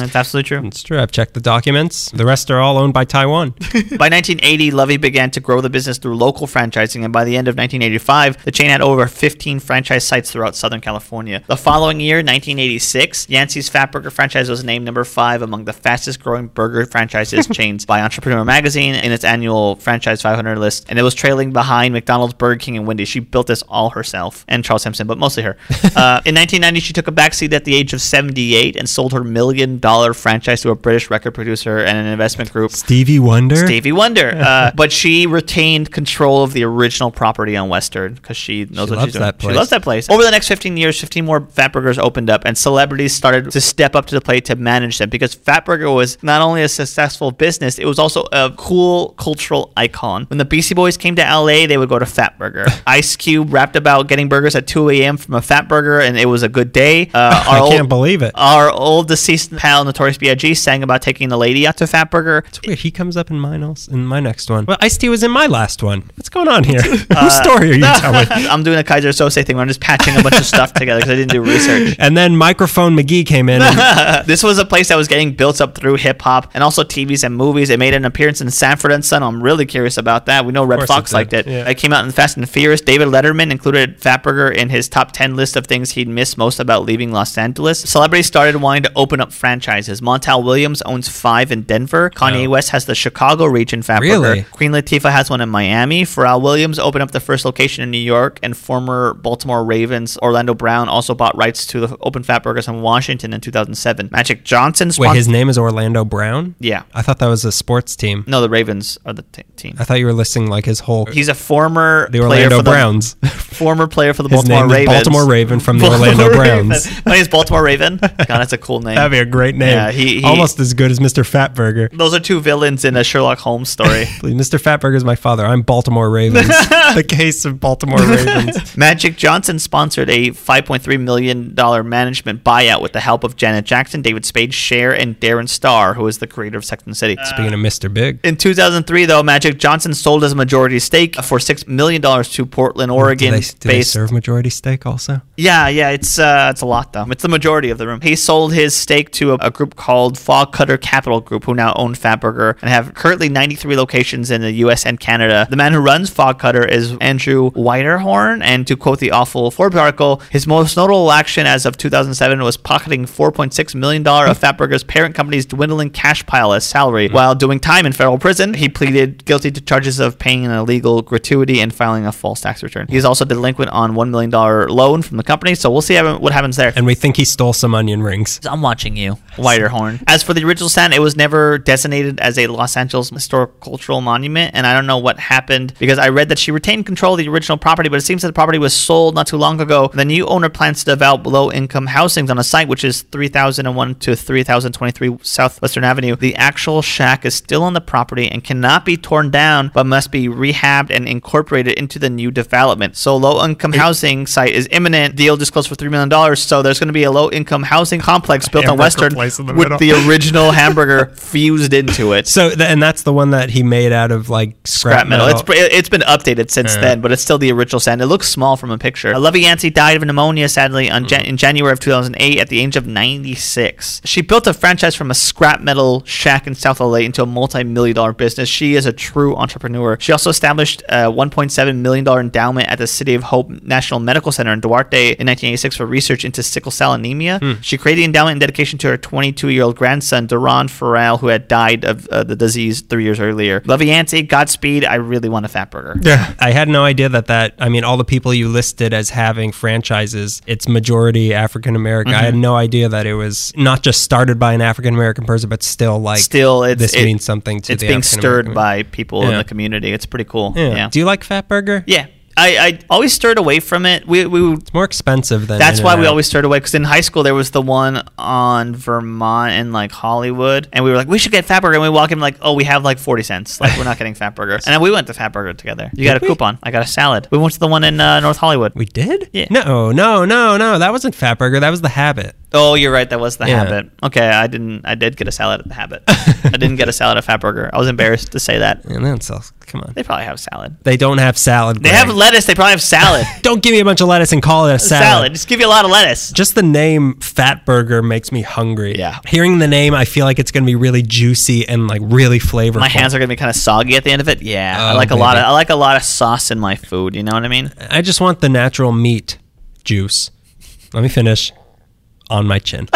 S2: It's absolutely true.
S1: It's true. I've checked the documents. The rest are all owned by Taiwan.
S2: By 1980, Lovey began to grow the business through local franchising, and by the end of 1985, the chain had over 15 franchise sites throughout Southern California. The following year, 1986, Yancey's Fatburger franchise was named number five among the fastest growing burger franchises chains by Entrepreneur Magazine in its annual Franchise 500 list, and it was trailing behind McDonald's, Burger King, and Wendy's. She built this all herself, and Charles Simpson, but mostly her. Uh, in 1990, she took a backseat at the age of 78 and sold her million dollar franchise to a British record producer and an investment group.
S1: Stevie Wonder?
S2: Stevie Wonder. Uh, but she retained control of the original property on Western because she knows
S1: She
S2: what she's doing. She loves that place. Over the next 15 years, 15 more Fatburgers opened up, and celebrities started to step up to the plate to manage them because Fatburger was not only a successful business, it was also a cool cultural icon. When the Beastie Boys came to LA, they would go to Fatburger. Ice Cube rapped about getting burgers at 2 a.m. from a Fatburger, and it was a good day. Uh, our
S1: can't believe it.
S2: Our old deceased pal, Notorious B.I.G., sang about taking the lady out to Fatburger.
S1: It's weird. He comes up in mine else, in my next one. Well, Ice T was in my last one. What's going on here?
S2: Uh,
S1: Whose story are you telling?
S2: I'm doing a Keyser Söze thing where I'm just patching a bunch of stuff together because I didn't do research.
S1: And then Microphone McGee came in. And,
S2: this was a place that was getting built up through hip hop and also TVs and movies. It made an appearance in Sanford and Son. I'm really curious about that. We know
S1: Redd
S2: Foxx
S1: it
S2: liked it.
S1: yeah.
S2: It came out in Fast and Furious. David Letterman included Fatburger in his top 10 list of things he'd miss most about leaving Los Angeles. Celebrities started wanting to open up franchises. Montel Williams owns five in Denver. Kanye
S1: Oh.
S2: West has the Chicago region Fatburger.
S1: Really?
S2: Queen Latifah has one in Miami. Pharrell Williams opened up the first location in New York, and former Baltimore Ravens Orlando Brown also bought rights to the Open Fat Burgers in Washington in 2007. Magic Johnson
S1: wait, his name is Orlando Brown?
S2: yeah.
S1: I thought that was a sports team.
S2: No, the Ravens are the t- team.
S1: I thought you were listing like his whole.
S2: He's a former
S1: the Orlando
S2: for the-
S1: Browns.
S2: former player for the
S1: His
S2: Baltimore
S1: name is
S2: Ravens.
S1: Baltimore Raven from the
S2: Baltimore
S1: Orlando
S2: Raven.
S1: Browns.
S2: My name is Baltimore Raven. God, that's a cool name.
S1: That'd be a great name.
S2: Yeah, he- he-
S1: Almost as good as Mr. Fatburger.
S2: Those are two villains in a Sherlock Holmes story.
S1: Mr. Fatburger is my father. I'm Baltimore Ravens. the case of Baltimore Ravens.
S2: Magic Johnson sponsored a $5.3 million management buyout with the help of Janet Jackson, David Spade, Cher, and Darren Star, who is the creator of Sex and the City.
S1: Speaking of Mr. Big,
S2: In 2003, though, Magic Johnson sold his majority stake for $6 million to Portland,
S1: do
S2: Oregon
S1: they, do they serve majority steak also?
S2: Yeah, yeah, it's uh, it's a lot, though. It's the majority majority of the room. He sold his stake to a, a group called Fog Cutter Capital Group, who now own Fatburger and have currently 93 locations in the U.S. and Canada. The man who runs Fog Cutter is Andrew Wiederhorn, and to quote the awful Forbes article, his most notable action as of 2007 was pocketing 4.6 million dollar of Fatburger's parent company's dwindling cash pile as salary. Hmm. While doing time in federal prison, he pleaded guilty to charges of paying an illegal gratuity and filing a false tax return. He's also delinquent on one million dollar loan from the company, so we'll see what happens there.
S1: And we think he stole some onion rings.
S2: I'm watching you, Wiederhorn. As for the original stand, it was never designated as a Los Angeles historic cultural monument, and I don't know what happened because I read that she retained control of the original property, but it seems that the property was sold not too long ago. The new owner plans to develop low-income housings on a site which is 3001 to 3023 Southwestern Avenue. The actual shack is still on the property and cannot be torn down, but must be rehabbed and incorporated into the new development. So low-income housing site is imminent. Deal disclosed for three million dollars. So there's going to be a low-income housing complex built on Western
S1: place the
S2: with
S1: middle.
S2: the original hamburger fused into it.
S1: So, th- and that's the one that he made out of like scrap,
S2: Scrap metal. It's it's been updated since then, but it's still the original stand. It looks small from a picture. Uh, Lovey Yancey died of pneumonia, sadly, on Jan- in January of 2008 at the age of 96. She built a franchise from a scrap metal shack in South LA into a multi-million dollar business. She is a true entrepreneur. She also established a 1.7 million dollar endowment at the City of Hope National Medical Center in Duarte in 1986 for research into sickle cell anemia. She created the endowment in dedication to her 22-year-old grandson, Duran Farrell, who had died of uh, the disease three years earlier. Lovey Yancey, Godspeed. I really want a fat burger.
S1: Yeah. I had no idea that that, I mean, all the people you listed as having franchises, it's majority African American. I
S2: Mm-hmm.
S1: had no idea that it was not just started by an African American person, but still like,
S2: Still, it's,
S1: this
S2: it-
S1: means something to
S2: it's being
S1: African-American
S2: stirred by people in the community. It's pretty cool.
S1: Yeah.
S2: Yeah.
S1: Do you like Fat Burger?
S2: Yeah. I, I always stirred away from it. We, we
S1: It's more expensive than.
S2: That's why we always stirred away because in high school there was the one on Vermont and like Hollywood, and we were like, we should get Fatburger, and we walk in like, oh, we have like forty cents, like we're not getting Fatburger, and then we went to Fatburger together. You got a
S1: we?
S2: coupon. I got a salad. We went to the one in uh, North Hollywood.
S1: We did?
S2: Yeah.
S1: No, no, no, no. That wasn't Fat Burger. That was the Habit.
S2: Oh, you're right. That was the
S1: Yeah.
S2: habit. Okay, I didn't. I did get a salad at the habit. I didn't get a salad at Fatburger. I was embarrassed to say that.
S1: And then so, come on.
S2: They probably have salad.
S1: They don't have salad.
S2: They have lettuce. They probably have salad.
S1: Don't give me a bunch of lettuce and call it a salad.
S2: salad. Just give you a lot of lettuce.
S1: Just the name Fat Burger makes me hungry.
S2: Yeah.
S1: Hearing the name, I feel like it's going to be really juicy and like really flavorful.
S2: My hands are gonna be kind of soggy at the end of it. Yeah, I
S1: Oh,
S2: like a lot of. I like a lot of sauce in my food. You know what I mean?
S1: I just want the natural meat juice. Let me finish on my chin.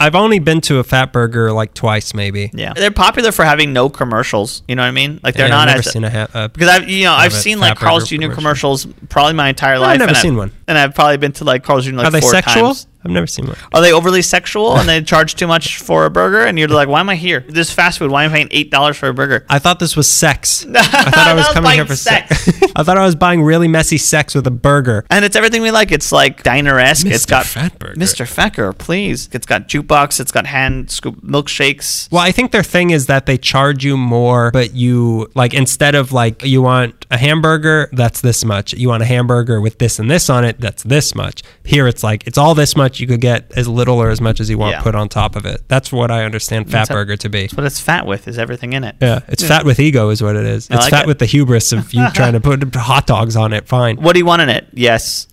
S1: I've only been to a Fat Burger like twice, maybe.
S2: Yeah, they're popular for having no commercials. You know what I mean? Like they're
S1: Yeah,
S2: not
S1: I've never
S2: as
S1: seen a ha- uh,
S2: because I've you know I've seen like Carl's Jr.
S1: commercial.
S2: commercials probably my entire life.
S1: I've never
S2: and
S1: seen
S2: I've-
S1: one.
S2: and I've probably been to like Carl's Jr. like
S1: Are they
S2: four
S1: sexual?
S2: times.
S1: I've never seen one.
S2: Are they overly sexual and they charge too much for a burger? And you're like, why am I here? This is fast food. Why am I paying eight dollars for a burger?
S1: I thought this was sex. I thought I was coming here for
S2: sex.
S1: sex. I thought I was buying really messy sex with a burger.
S2: And it's everything we like. It's like diner esque. It's got Fat
S1: Fatburger.
S2: Mr. Fecker, please. It's got jukebox. It's got hand scoop milkshakes.
S1: Well, I think their thing is that they charge you more, but you like instead of like you want a hamburger, that's this much. You want a hamburger with this and this on it, that's this much. Here it's like it's all this much. You could get as little or as much as you want
S2: Yeah.
S1: put on top of it. That's what I understand Fat
S2: That's a-
S1: Burger to be.
S2: What it's fat with is everything in it.
S1: Yeah, it's fat with ego, is what it is.
S2: I
S1: It's
S2: like
S1: fat
S2: it.
S1: with the hubris of you trying to put hot dogs on it. Fine.
S2: What do you want in it? Yes.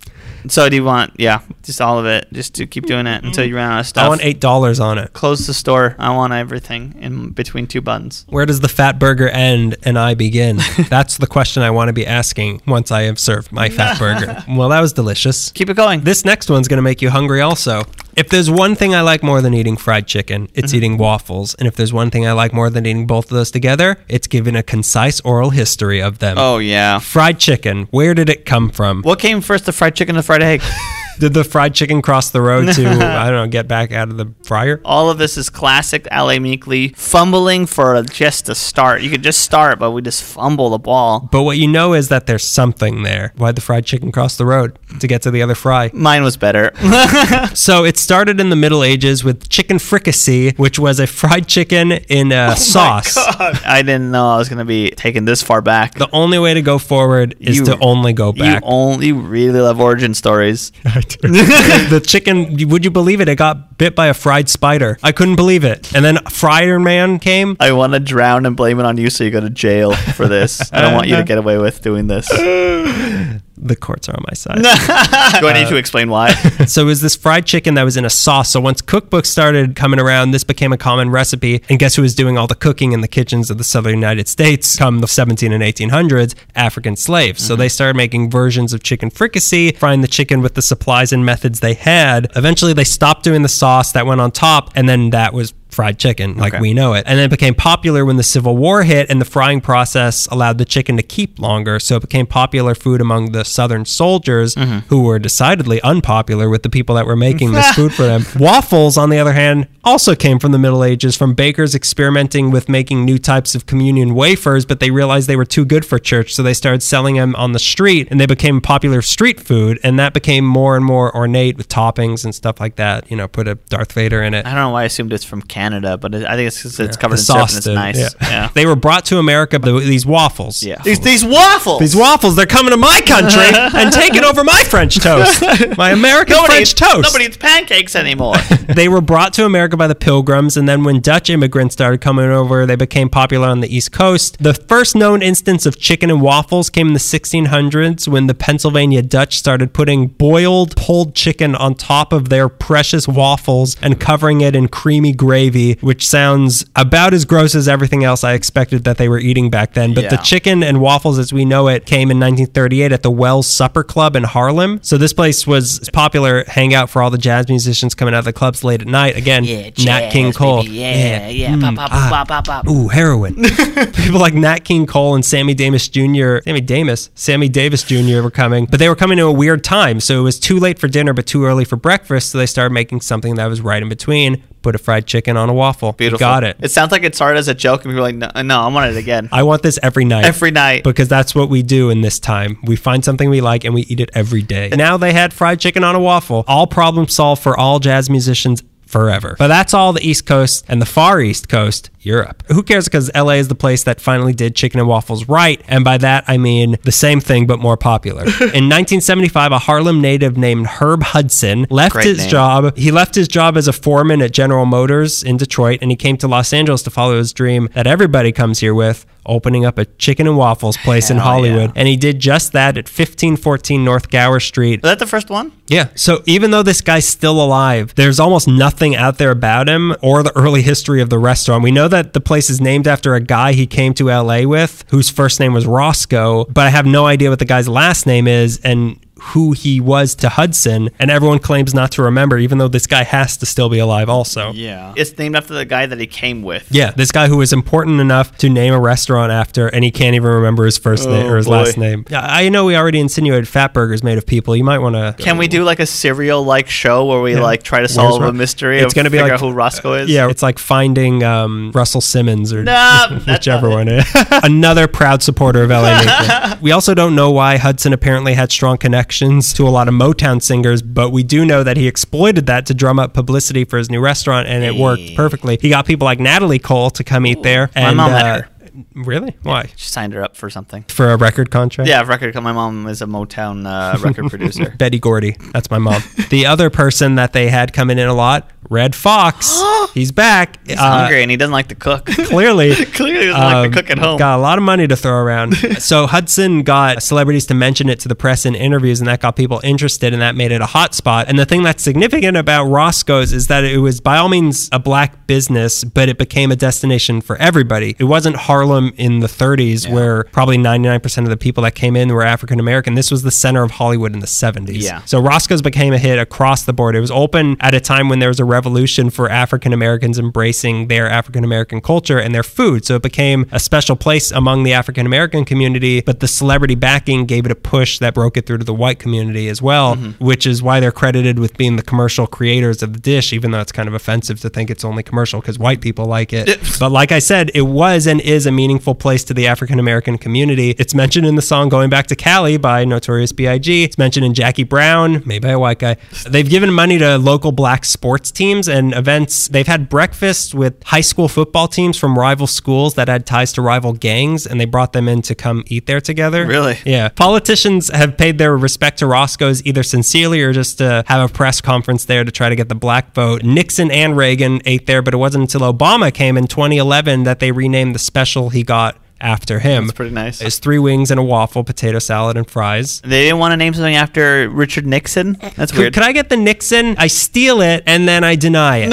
S2: So do you want? Yeah, just all of it. Just to keep doing it until you run out of stuff.
S1: I want eight dollars on it.
S2: Close the store. I want everything in between two buns.
S1: Where does the fat burger end and I begin? That's the question I want to be asking once I have served my fat burger. Well, that was delicious.
S2: Keep it going.
S1: This next one's going to make you hungry also. If there's one thing I like more than eating fried chicken, it's
S2: Mm-hmm.
S1: eating waffles. And if there's one thing I like more than eating both of those together, it's giving a concise oral history of them.
S2: oh yeah.
S1: Fried chicken, where did it come from?
S2: What came first, the fried chicken or the fried egg?
S1: Did the fried chicken cross the road to, I don't know, get back out of the fryer?
S2: All of this is classic L.A. Meekly fumbling for just a start. You could just start, but we just fumble the ball.
S1: But what you know is that there's something there. Why'd the fried chicken cross the road to get to the other fry?
S2: Mine was better.
S1: So it started in the Middle Ages with chicken fricassee, which was a fried chicken in
S2: Oh
S1: a sauce.
S2: I didn't know I was going to be taken this far back.
S1: The only way to go forward is
S2: You-
S1: to only go
S2: You
S1: back.
S2: only really love origin stories.
S1: the chicken, would you believe it? It got bit by a fried spider. I couldn't believe it. And then Fryer Man came.
S2: I want to drown and blame it on you so you go to jail for this. I don't want you to get away with doing this.
S1: The courts are on my side.
S2: Do I need to uh, explain why?
S1: so it was this fried chicken that was in a sauce. So once cookbooks started coming around, this became a common recipe. And guess who was doing all the cooking in the kitchens of the southern United States come the 17 and 1800s? African slaves. So mm-hmm. they started making versions of chicken fricassee, frying the chicken with the supplies and methods they had. Eventually, they stopped doing the sauce that went on top, and then that was fried chicken like
S2: Okay.
S1: we know it. And then it became popular when the Civil War hit and the frying process allowed the chicken to keep longer. So it became popular food among the Southern soldiers mm-hmm. who were decidedly unpopular with the people that were making this food for them. Waffles, on the other hand, also came from the Middle Ages from bakers experimenting with making new types of communion wafers, but they realized they were too good for church. So they started selling them on the street and they became popular street food. And that became more and more ornate with toppings and stuff like that. You know, put a Darth Vader in it.
S2: I don't know why I assumed it's from Canada, but it, I think it's 'cause it's covered
S1: The
S2: in syrup and it's
S1: did,
S2: nice.
S1: yeah.
S2: Yeah.
S1: They were brought to America, the, these waffles.
S2: Yeah. These, these waffles.
S1: These waffles, they're coming to my country and taking over my French toast. My American
S2: nobody,
S1: French toast.
S2: Nobody eats pancakes anymore.
S1: they were brought to America by the Pilgrims, and then when Dutch immigrants started coming over, they became popular on the East Coast. The first known instance of chicken and waffles came in the 1600s when the Pennsylvania Dutch started putting boiled pulled chicken on top of their precious waffles and covering it in creamy gravy, which sounds about as gross as everything else I expected that they were eating back then. But the chicken and waffles as we know it came in 1938 at the Wells Supper Club in Harlem. So this place was popular hangout for all the jazz musicians coming out of the clubs late at night. Again, Nat King Cole.
S2: baby. Yeah, yeah. yeah. Pop, pop,
S1: ah.
S2: pop, pop, pop.
S1: Ooh, heroin. People like Nat King Cole and Sammy Davis Jr. Sammy Davis, Sammy Davis Jr. were coming, but they were coming to a weird time. So it was too late for dinner, but too early for breakfast. So they started making something that was right in between. Put a fried chicken on a waffle. You got it.
S2: It sounds like it started as a joke, and people are like, no, no I want it again.
S1: I want this every night.
S2: Every night.
S1: because that's what we do in this time. We find something we like and we eat it every day. Now they had fried chicken on a waffle. All problem solved for all jazz musicians forever. But that's all the East Coast and the far East Coast, Europe. Who cares because LA is the place that finally did chicken and waffles right. And by that I mean the same thing but more popular. in 1975, a Harlem native named Herb Hudson left
S2: Great
S1: his
S2: name.
S1: job. He left his job as a foreman at General Motors in Detroit and he came to Los Angeles to follow his dream that everybody comes here with opening up a chicken and waffles place in Hollywood.
S2: yeah.
S1: And he did just that at 1514 North Gower Street.
S2: Was that the first one?
S1: Yeah. So even though this guy's still alive, there's almost nothing out there about him or the early history of the restaurant. We know that the place is named after a guy he came to LA with whose first name was Roscoe, but I have no idea what the guy's last name is and who he was to Hudson. And everyone claims not to remember, even though this guy has to still be alive also.
S2: Yeah. It's named after the guy that he came with.
S1: Yeah, this guy who was important enough to name a restaurant after, and he can't even remember his first name
S2: Oh,
S1: or his
S2: boy.
S1: last name. Yeah, I know we already insinuated fat burgers made of people. You might want to.
S2: Can we do like a serial like show where we like try to solve
S1: Ro-
S2: a mystery?
S1: It's
S2: of
S1: gonna be
S2: figure
S1: like-
S2: out who Roscoe is.
S1: Yeah, it's like finding um, Russell Simmons or
S2: Nah,
S1: whichever one.
S2: it.
S1: It is. Another proud supporter of LA we also don't know why Hudson apparently had strong connections to a lot of Motown singers, but we do know that he exploited that to drum up publicity for his new restaurant, and it worked perfectly. He got people like Natalie Cole to come eat there.
S2: My
S1: And,
S2: mom met
S1: uh,
S2: her.
S1: Really? Why?
S2: She signed her up for something.
S1: For a record contract?
S2: Yeah, record. My mom is a Motown uh, record producer.
S1: Betty Gordy. That's my mom. the other person that they had coming in a lot, Redd Foxx. He's back.
S2: He's
S1: Uh,
S2: hungry and he doesn't like to cook.
S1: Clearly.
S2: Clearly doesn't like
S1: Um,
S2: to cook at home.
S1: Got a lot of money to throw around. so Hudson got celebrities to mention it to the press in interviews, and that got people interested, and that made it a hot spot. And the thing that's significant about Roscoe's is that it was by all means a black business, but it became a destination for everybody. It wasn't Harlem in the 30s, where probably 99% of the people that came in were African American. This was the center of Hollywood in the 70s.
S2: Yeah.
S1: So Roscoe's became a hit across the board. It was open at a time when there was a revolution for African Americans embracing their African American culture and their food. So it became a special place among the African American community, but the celebrity backing gave it a push that broke it through to the white community as well, mm-hmm. which is why they're credited with being the commercial creators of the dish, even though it's kind of offensive to think it's only commercial because white people like it. but like I said, it was and is a meaningful place to the African American community. It's mentioned in the song Going Back to Cali by Notorious B.I.G. It's mentioned in Jackie Brown, made by a white guy. They've given money to local black sports teams and events. They've had breakfast with high school football teams from rival schools that had ties to rival gangs, and they brought them in to come eat there together.
S2: Really?
S1: Yeah. Politicians have paid their respect to Roscoe's either sincerely or just to have a press conference there to try to get the black vote. Nixon and Reagan ate there, but it wasn't until Obama came in 2011 that they renamed the special he got after him.
S2: That's pretty nice.
S1: It's three wings and a waffle, potato salad, and fries.
S2: They didn't want to name something after Richard Nixon. That's
S1: Could,
S2: weird.
S1: could I get the Nixon? I steal it and then I deny it.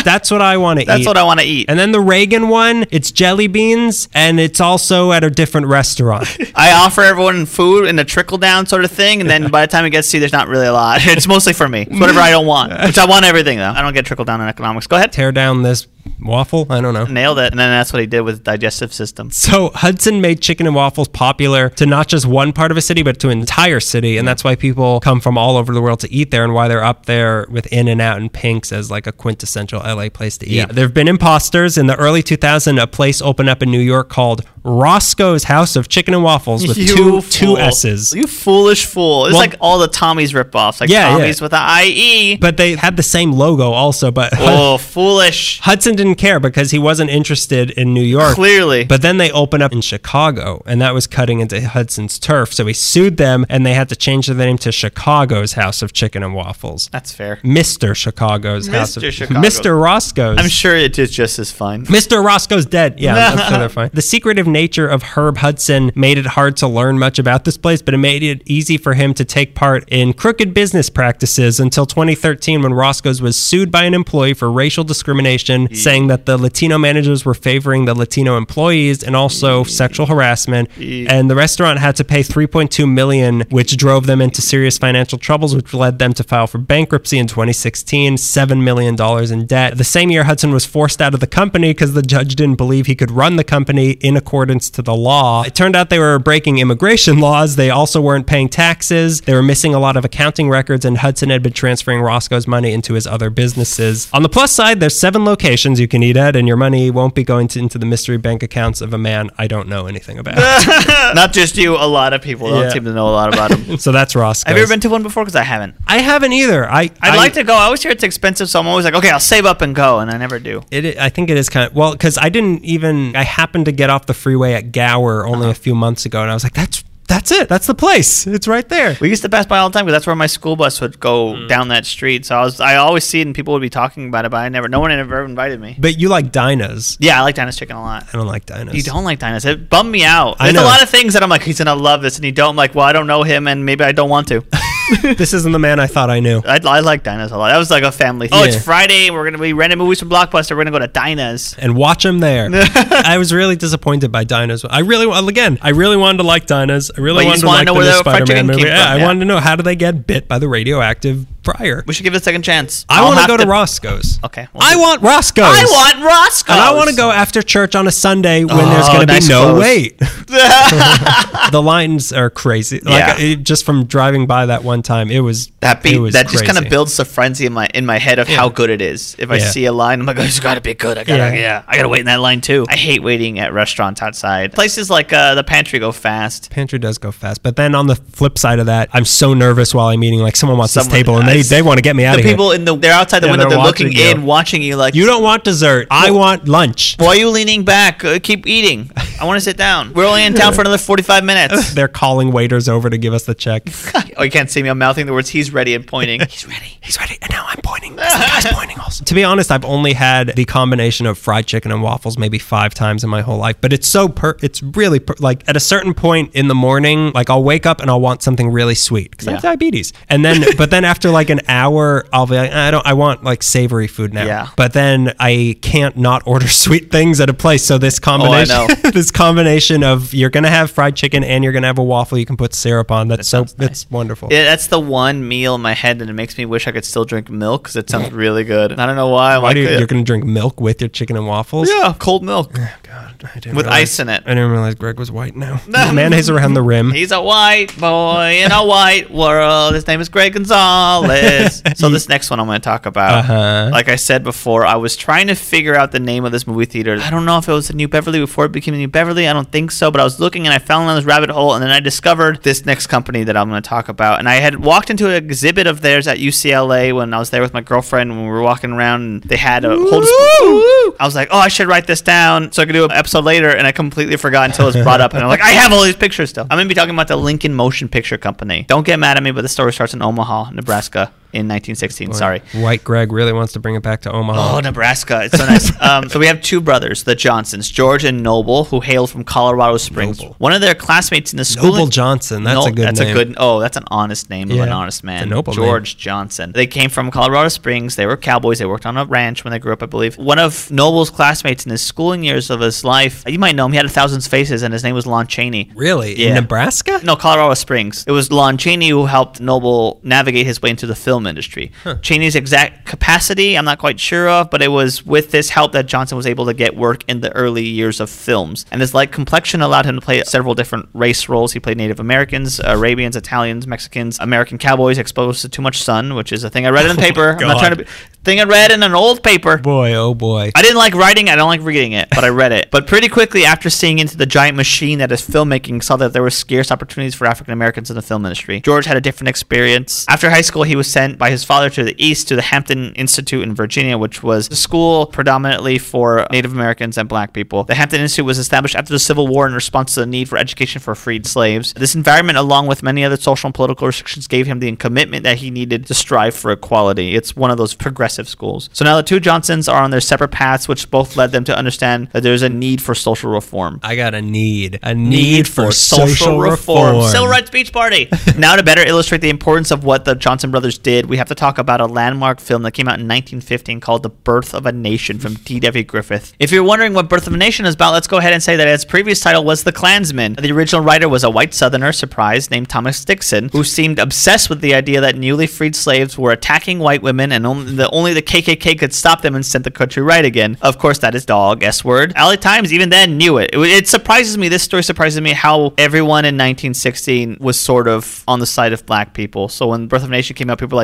S1: That's what I want to eat.
S2: That's what I want to eat.
S1: and then the Reagan one, it's jelly beans and it's also at a different restaurant.
S2: I offer everyone food in a trickle down sort of thing, and then by the time it gets to you, there's not really a lot. It's mostly for me. It's whatever I don't want, which I want everything though. I don't get trickle down in economics. Go ahead.
S1: Tear down this waffle? I don't know.
S2: Nailed it. And then that's what he did with digestive system.
S1: So Hudson made chicken and waffles popular to not just one part of a city, but to an entire city, and that's why people come from all over the world to eat there, and why they're up there with In-N-Out and Pink's as like a quintessential LA place to eat.
S2: Yeah.
S1: There have been imposters in the early 2000s. A place opened up in New York called Roscoe's House of Chicken and Waffles with
S2: You
S1: two two. S's.
S2: You foolish fool. It's
S1: Well-
S2: like all the Tommy's ripoffs, like
S1: Yeah, yeah.
S2: Tommy's with the IE.
S1: But they had the same logo also, but
S2: oh, foolish.
S1: Hudson didn't care because he wasn't interested in New York.
S2: Clearly.
S1: But then they opened up in Chicago, and that was cutting into Hudson's turf. So he sued them, and they had to change the name to Chicago's House of Chicken and Waffles.
S2: That's fair.
S1: Mr. Chicago's House of
S2: Mr. Chicago.
S1: Mr. Roscoe's.
S2: I'm sure it is just as fine.
S1: Mr. Roscoe's dead. Yeah, I'm, I'm sure they're fine. The secretive nature of Herb Hudson made it hard to learn much about this place, but it made it easy for him to take part in crooked business practices until 2013 when Roscoe's was sued by an employee for racial discrimination, saying that the Latino managers were favoring the Latino employees and also sexual harassment. And the restaurant had to pay 3.2 million, which drove them into serious financial troubles, which led them to file for bankruptcy in 2016, $7 million in debt. The same year, Hudson was forced out of the company because the judge didn't believe he could run the company in accordance to the law. It turned out they were breaking immigration laws. They also weren't paying taxes. They were missing a lot of accounting records, and Hudson had been transferring Roscoe's money into his other businesses. On the plus side, there's seven locations you can eat at, and your money won't be going to, into the mystery bank accounts of a man I don't know anything about.
S2: Not just you, a lot of people don't
S1: Yeah.
S2: seem to know a lot about him.
S1: so that's Roscoe's.
S2: Have you ever been to one before? Because I haven't.
S1: I haven't either. I
S2: I'd
S1: I,
S2: like to go. I always hear it's expensive, so I'm always like, okay, I'll save up and go, and I never do.
S1: It, I think it is kind of well because I didn't even I happened to get off the freeway at Gower only uh-huh. a few months ago and I was like that's that's it that's the place it's right there.
S2: We used to pass by all the time because that's where my school bus would go
S1: Hmm.
S2: down that street. So I was, I always see it, and people would be talking about it, but I never, no one had ever invited me.
S1: But you like Dinah's.
S2: Yeah, I like Dinah's Chicken a lot.
S1: I don't like Dinah's.
S2: You don't like Dinah's. It bummed me out.
S1: I
S2: There's a lot of things that I'm like, he's gonna love this, and you don't. I'm like, well, I don't know him, and maybe I don't want to.
S1: this isn't the man I thought I knew.
S2: I, I like Dinah's a lot. That was like a family. Oh, thing. Oh,
S1: Yeah.
S2: it's Friday. We're gonna be renting movies from Blockbuster. We're gonna go to Dinah's.
S1: And watch him there. I was really disappointed by Dinah's. I really, well, again, I really wanted to like Dinah's. I really
S2: you
S1: wanted
S2: just
S1: to
S2: wanna
S1: like
S2: know
S1: the
S2: where
S1: new
S2: the fried
S1: Spider-Man
S2: chicken
S1: movie.
S2: came
S1: Yeah,
S2: from,
S1: I
S2: yeah.
S1: wanted to know how did they get bit by the radioactive fryer.
S2: We should give it a second chance.
S1: I
S2: I'll
S1: want to
S2: have
S1: go to Roscoe's.
S2: Okay, we'll
S1: I
S2: do-
S1: want Roscoe's.
S2: I want Roscoe's.
S1: And I want to go after church on a Sunday when there's
S2: Oh,
S1: going to
S2: nice
S1: be no
S2: clothes.
S1: wait. the lines are crazy. Like
S2: Yeah.
S1: it, just from driving by that one time, it was
S2: That
S1: it
S2: beat
S1: was
S2: that just kind
S1: crazy.
S2: of builds the frenzy in my in my head of how good it is. If I
S1: Yeah.
S2: see a line, I'm like, oh, it's got to be good. I gotta,
S1: Yeah.
S2: yeah. I gotta wait in that line too. I hate waiting at restaurants outside. Places like uh, the pantry go fast.
S1: Pantry does go fast, but then on the flip side of that, I'm so nervous while I'm eating. Like someone wants
S2: Someone-
S1: this table and
S2: I
S1: they, they want to get me out
S2: The
S1: of here.
S2: people in the they're outside the
S1: Yeah,
S2: window.
S1: they're
S2: They're looking
S1: watching you.
S2: in, watching you. Like
S1: You don't want dessert. I want lunch.
S2: Why are you leaning back? Uh, keep eating. I want to sit down. We're only in town for another 45 minutes.
S1: They're calling waiters over to give us the check.
S2: oh, you can't see me. I'm mouthing the words. He's ready and pointing.
S1: He's ready. He's ready. And now I'm pointing. The guy's pointing also. To be honest, I've only had the combination of fried chicken and waffles maybe five times in my whole life. But it's so per. It's really per- like at a certain point in the morning, like I'll wake up and I'll want something really sweet because I have
S2: Yeah.
S1: diabetes. And then, but then after like an hour, I'll be like, I don't. I want like savory food now.
S2: Yeah.
S1: But then I can't not order sweet things at a place. So this oh, combination,
S2: know.
S1: this combination of you're gonna have fried chicken and you're gonna have a waffle you can put syrup on. That's so.
S2: sounds nice.
S1: It's wonderful.
S2: Yeah, that's the one meal in my head that it makes me wish I could still drink milk because it sounds really good. I don't know why. I'm
S1: Why
S2: like,
S1: do you, you're going to drink milk with your chicken and waffles?
S2: yeah, cold milk.
S1: God, I didn't
S2: With
S1: realize-
S2: ice in it.
S1: I didn't realize Greg was white now. Mayonnaise around the rim.
S2: He's a white boy in a white world. His name is Greg Gonzalez. so this next one I'm going to talk about.
S1: Uh-huh.
S2: Like I said before, I was trying to figure out the name of this movie theater. I don't know if it was the New Beverly before it became the New Beverly. I don't think so. But I was looking and I fell in this rabbit hole, and then I discovered this next company that I'm going to talk about. And I had walked into an exhibit of theirs at UCLA when I was there with my girlfriend when we were walking around, and they had a whole. display. I was like, oh, I should write this down so I could do an episode later, and I completely forgot until it was brought up, and I'm like, I have all these pictures still. I'm gonna be talking about the Lincoln Motion Picture Company. Don't get mad at me, but the story starts in Omaha, Nebraska. Yeah in 1916. Sorry.
S1: White Greg really wants to bring it back to Omaha.
S2: Oh, Nebraska. It's so nice. um, so we have two brothers, the Johnsons, George and Noble, who hail from Colorado Springs.
S1: Noble.
S2: One of their classmates in the school.
S1: Noble Johnson. That's a good
S2: that's
S1: name.
S2: a good. Oh, that's an honest name of an honest man.
S1: noble
S2: George Johnson. They came from Colorado Springs. They were cowboys. They worked on a ranch when they grew up, I believe. One of Noble's classmates in his schooling years of his life, you might know him. He had a thousand faces, and his name was Lon Chaney.
S1: Really?
S2: Yeah.
S1: In Nebraska?
S2: No, Colorado Springs. It was Lon Chaney who helped Noble navigate his way into the film industry. Chaney's exact capacity, I'm not quite sure of, but it was with this help that Johnson was able to get work in the early years of films. And his light complexion allowed him to play several different race roles. He played Native Americans, Arabians, Italians, Mexicans, American cowboys exposed to too much sun, which is a thing I read in the oh paper. I'm not trying to be, thing I read in an old paper.
S1: Boy, oh boy.
S2: I didn't like writing. I don't like reading it, but I read it. But pretty quickly after seeing into the giant machine that is filmmaking, saw that there were scarce opportunities for African Americans in the film industry. George had a different experience. After high school, he was sent by his father to the east to the Hampton Institute in Virginia, which was a school predominantly for Native Americans and black people. The Hampton Institute was established after the Civil War in response to the need for education for freed slaves. This environment, along with many other social and political restrictions, gave him the commitment that he needed to strive for equality. It's one of those progressive schools. So now the two Johnsons are on their separate paths, which both led them to understand that there's a need for social reform.
S1: I got a need. A need, for, social, reform.
S2: Civil rights beach party. now, to better illustrate the importance of what the Johnson brothers did, we have to talk about a landmark film that came out in 1915 called The Birth of a Nation from D.W. Griffith. If you're wondering what Birth of a Nation is about, let's go ahead and say that its previous title was The Klansman. The original writer was a white Southerner, surprise, named Thomas Dixon, who seemed obsessed with the idea that newly freed slaves were attacking white women and only the, only the KKK could stop them and set the country right again. Of course, that is dog, S word. LA Times even then knew it. it. It surprises me, this story surprises me how everyone in 1916 was sort of on the side of black people. So when Birth of a Nation came out, people were like,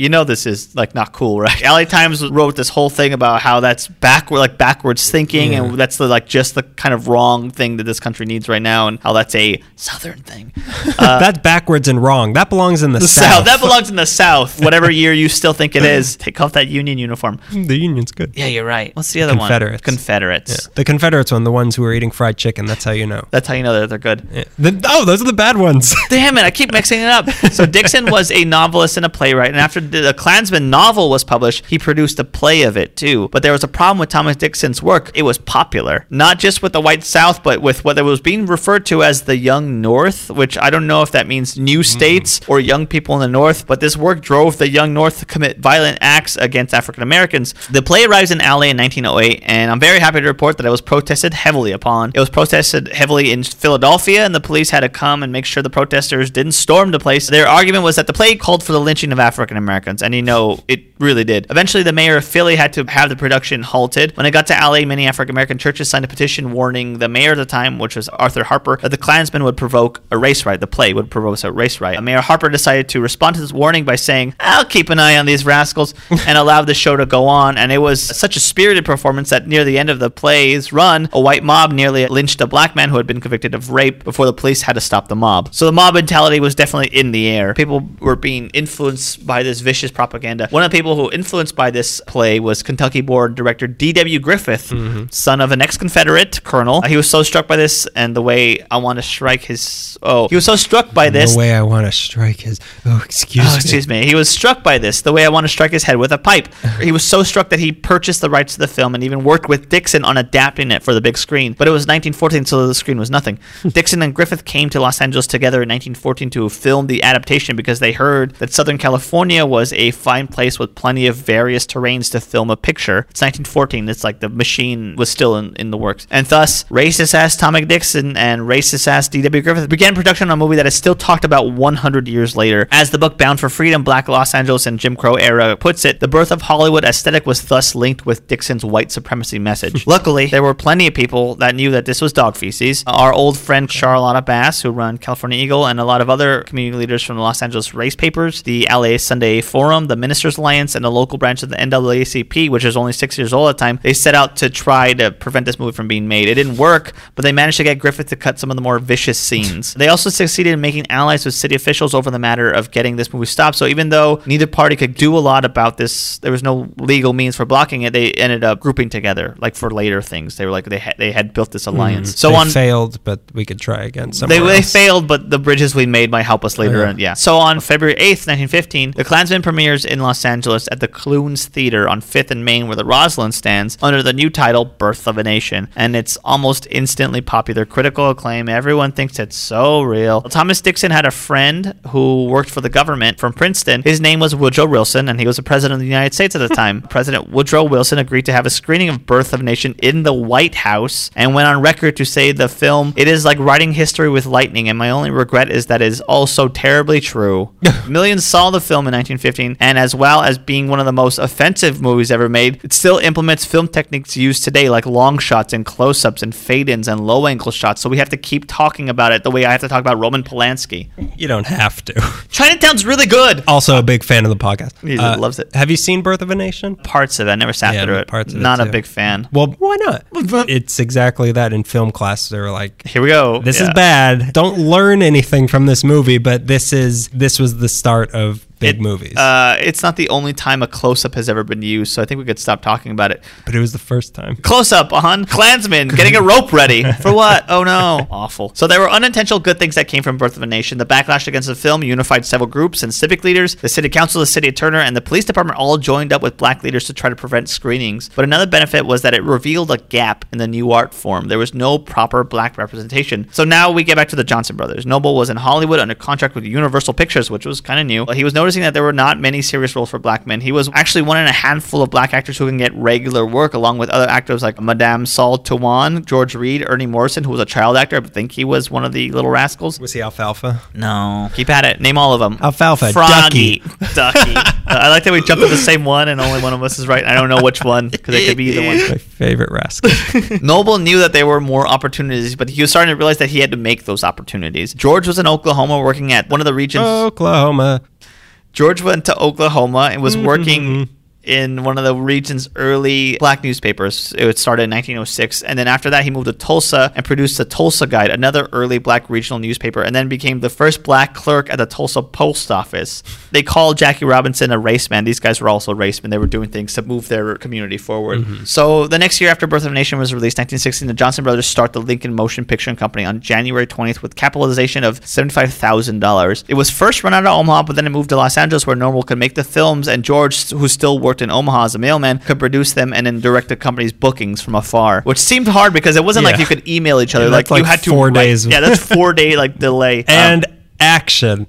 S2: you know this is like not cool, right? LA Times wrote this whole thing about how that's backward, like backwards thinking,
S1: Yeah.
S2: and that's the like just the kind of wrong thing that this country needs right now, and how that's a southern thing. Uh,
S1: That's backwards and wrong. That belongs in the,
S2: the
S1: South.
S2: South. That belongs in the South. Whatever year you still think it is, take off that Union uniform.
S1: the Union's good.
S2: Yeah, you're right. What's the other
S1: Confederates.
S2: one? Confederates. Confederates.
S1: The Confederates one, the ones who are eating fried chicken. That's how you know.
S2: That's how you know that they're good.
S1: Yeah. The- oh, those are the bad ones.
S2: Damn it, I keep mixing it up. So Dixon was a novelist and a playwright, and after the Klansman novel was published, he produced a play of it too. But there was a problem with Thomas Dixon's work. It was popular, not just with the white South, but with what was being referred to as the Young North, which I don't know if that means new mm-hmm. states or young people in the North, but this work drove the Young North to commit violent acts against African Americans. The play arrives in LA in 1908, and I'm very happy to report that it was protested heavily upon. It was protested heavily in Philadelphia, and the police had to come and make sure the protesters didn't storm the place. Their argument was that the play called for the lynching of African Americans, and you know, it really did. Eventually, the mayor of Philly had to have the production halted. When it got to LA, many African American churches signed a petition warning the mayor at the time, which was Arthur Harper, that the Klansmen would provoke a race riot. The play would provoke a race riot. Mayor Harper decided to respond to this warning by saying, I'll keep an eye on these rascals, and allowed the show to go on. And it was such a spirited performance that near the end of the play's run, a white mob nearly lynched a black man who had been convicted of rape before the police had to stop the mob. So the mob mentality was definitely in the air. People were being influenced by this vicious propaganda. One of the people who influenced by this play was Kentucky born director D.W. Griffith, mm-hmm. son of an ex Confederate colonel. He was so struck by this and the way I want to strike his. Oh, he was so struck by this.
S1: the way I want to strike his. Oh, excuse
S2: Oh,
S1: me.
S2: excuse me. He was struck by this, the way I want to strike his head with a pipe. he was so struck that he purchased the rights to the film and even worked with Dixon on adapting it for the big screen. But it was 1914, so the screen was nothing. Dixon and Griffith came to Los Angeles together in 1914 to film the adaptation because they heard that Southern California was a fine place with plenty of various terrains to film a picture. It's 1914. It's like the machine was still in, in the works. And thus, racist ass Tommy Dixon and racist ass D.W. Griffith began production on a movie that is still talked about 100 years later. As the book Bound for Freedom, Black Los Angeles and Jim Crow era puts it, the birth of Hollywood aesthetic was thus linked with Dixon's white supremacy message. Luckily, there were plenty of people that knew that this was dog feces. Our old friend Charlotta Bass, who run California Eagle, and a lot of other community leaders from the Los Angeles race papers, the LA Sunday Forum, the Ministers Alliance, and the local branch of the NAACP, which was only six years old at the time, they set out to try to prevent this movie from being made. It didn't work, but they managed to get Griffith to cut some of the more vicious scenes. they also succeeded in making allies with city officials over the matter of getting this movie stopped. So even though neither party could do a lot about this, there was no legal means for blocking it. They ended up grouping together, like for later things. They were like they had, they had built this hmm. alliance. So
S1: they
S2: on
S1: failed, but we could try again.
S2: they, they failed, but the bridges we made might help us later.
S1: Oh, yeah.
S2: Yeah. So on February 8th, 1915, The Klansman premieres in Los Angeles at the Clunes Theater on 5th and Main, where the Rosslyn stands, under the new title Birth of a Nation. And it's almost instantly popular. Critical acclaim. Everyone thinks it's so real. Thomas Dixon had a friend who worked for the government from Princeton. His name was Woodrow Wilson, and he was the president of the United States at the time. President Woodrow Wilson agreed to have a screening of Birth of a Nation in the White House and went on record to say the film, it is like writing history with lightning, and my only regret is that it is all so terribly true. Millions saw the film in 1915, and as well as being one of the most offensive movies ever made, it still implements film techniques used today, like long shots and close ups and fade ins and low angle shots. So we have to keep talking about it the way I have to talk about Roman Polanski.
S1: You don't have to.
S2: Chinatown's really good.
S1: Also, a big fan of the podcast. Uh,
S2: loves it.
S1: Have you seen Birth of a Nation?
S2: Parts of it, I never sat
S1: Yeah,
S2: through it.
S1: parts of it
S2: Not a big fan.
S1: Well, why not? It's exactly that in film class. They're like,
S2: Here we go.
S1: "This
S2: Yeah.
S1: is bad. Don't learn anything from this movie." But this is this was the start of big
S2: It-
S1: movies.
S2: Uh, it's not the only time a close up has ever been used, so I think we could stop talking about it.
S1: but it was the first time.
S2: Close up on Klansman getting a rope ready. For what? Oh no. Awful. So there were unintentional good things that came from Birth of a Nation. The backlash against the film unified several groups and civic leaders. The city council, the city of Turner, and the police department all joined up with black leaders to try to prevent screenings. But another benefit was that it revealed a gap in the new art form. There was no proper black representation. So now we get back to the Johnson brothers. Noble was in Hollywood under contract with Universal Pictures, which was kind of new. He was noticing that there were not many serious roles for black men. He was actually one in a handful of black actors who can get regular work, along with other actors like Madame Sul-Te-Wan, George Reed, Ernie Morrison, who was a child actor. I think he was one of the Little Rascals.
S1: Was he alfalfa?
S2: No, keep at it. Name all of them.
S1: Alfalfa,
S2: Froggy, Ducky. Uh, I like that we jumped to the same one, and only one of us is right. I don't know which one because it could be either one.
S1: My favorite rascal.
S2: Noble knew that there were more opportunities, but he was starting to realize that he had to make those opportunities. George was in Oklahoma working at one of the regions.
S1: Oklahoma.
S2: George went to Oklahoma and was
S1: Mm-hmm.
S2: working in one of the region's early black newspapers. It started in 1906. And then after that, he moved to Tulsa and produced the Tulsa Guide, another early black regional newspaper, and then became the first black clerk at the Tulsa Post Office. They called Jackie Robinson a race man. These guys were also race men. They were doing things to move their community forward.
S1: Mm-hmm.
S2: So the next year after Birth of a Nation was released, 1916, the Johnson brothers start the Lincoln Motion Picture Company on January 20th with capitalization of $75,000. It was first run out of Omaha, but then it moved to Los Angeles where Noble could make the films, and George, who still worked in Omaha as a mailman, could produce them and then direct the company's bookings from afar, which seemed hard because it wasn't like you could email each other.
S1: Yeah,
S2: like,
S1: that's
S2: you
S1: like
S2: had to
S1: four
S2: write-
S1: days.
S2: Yeah, that's four day like delay.
S1: And
S2: Um,
S1: action.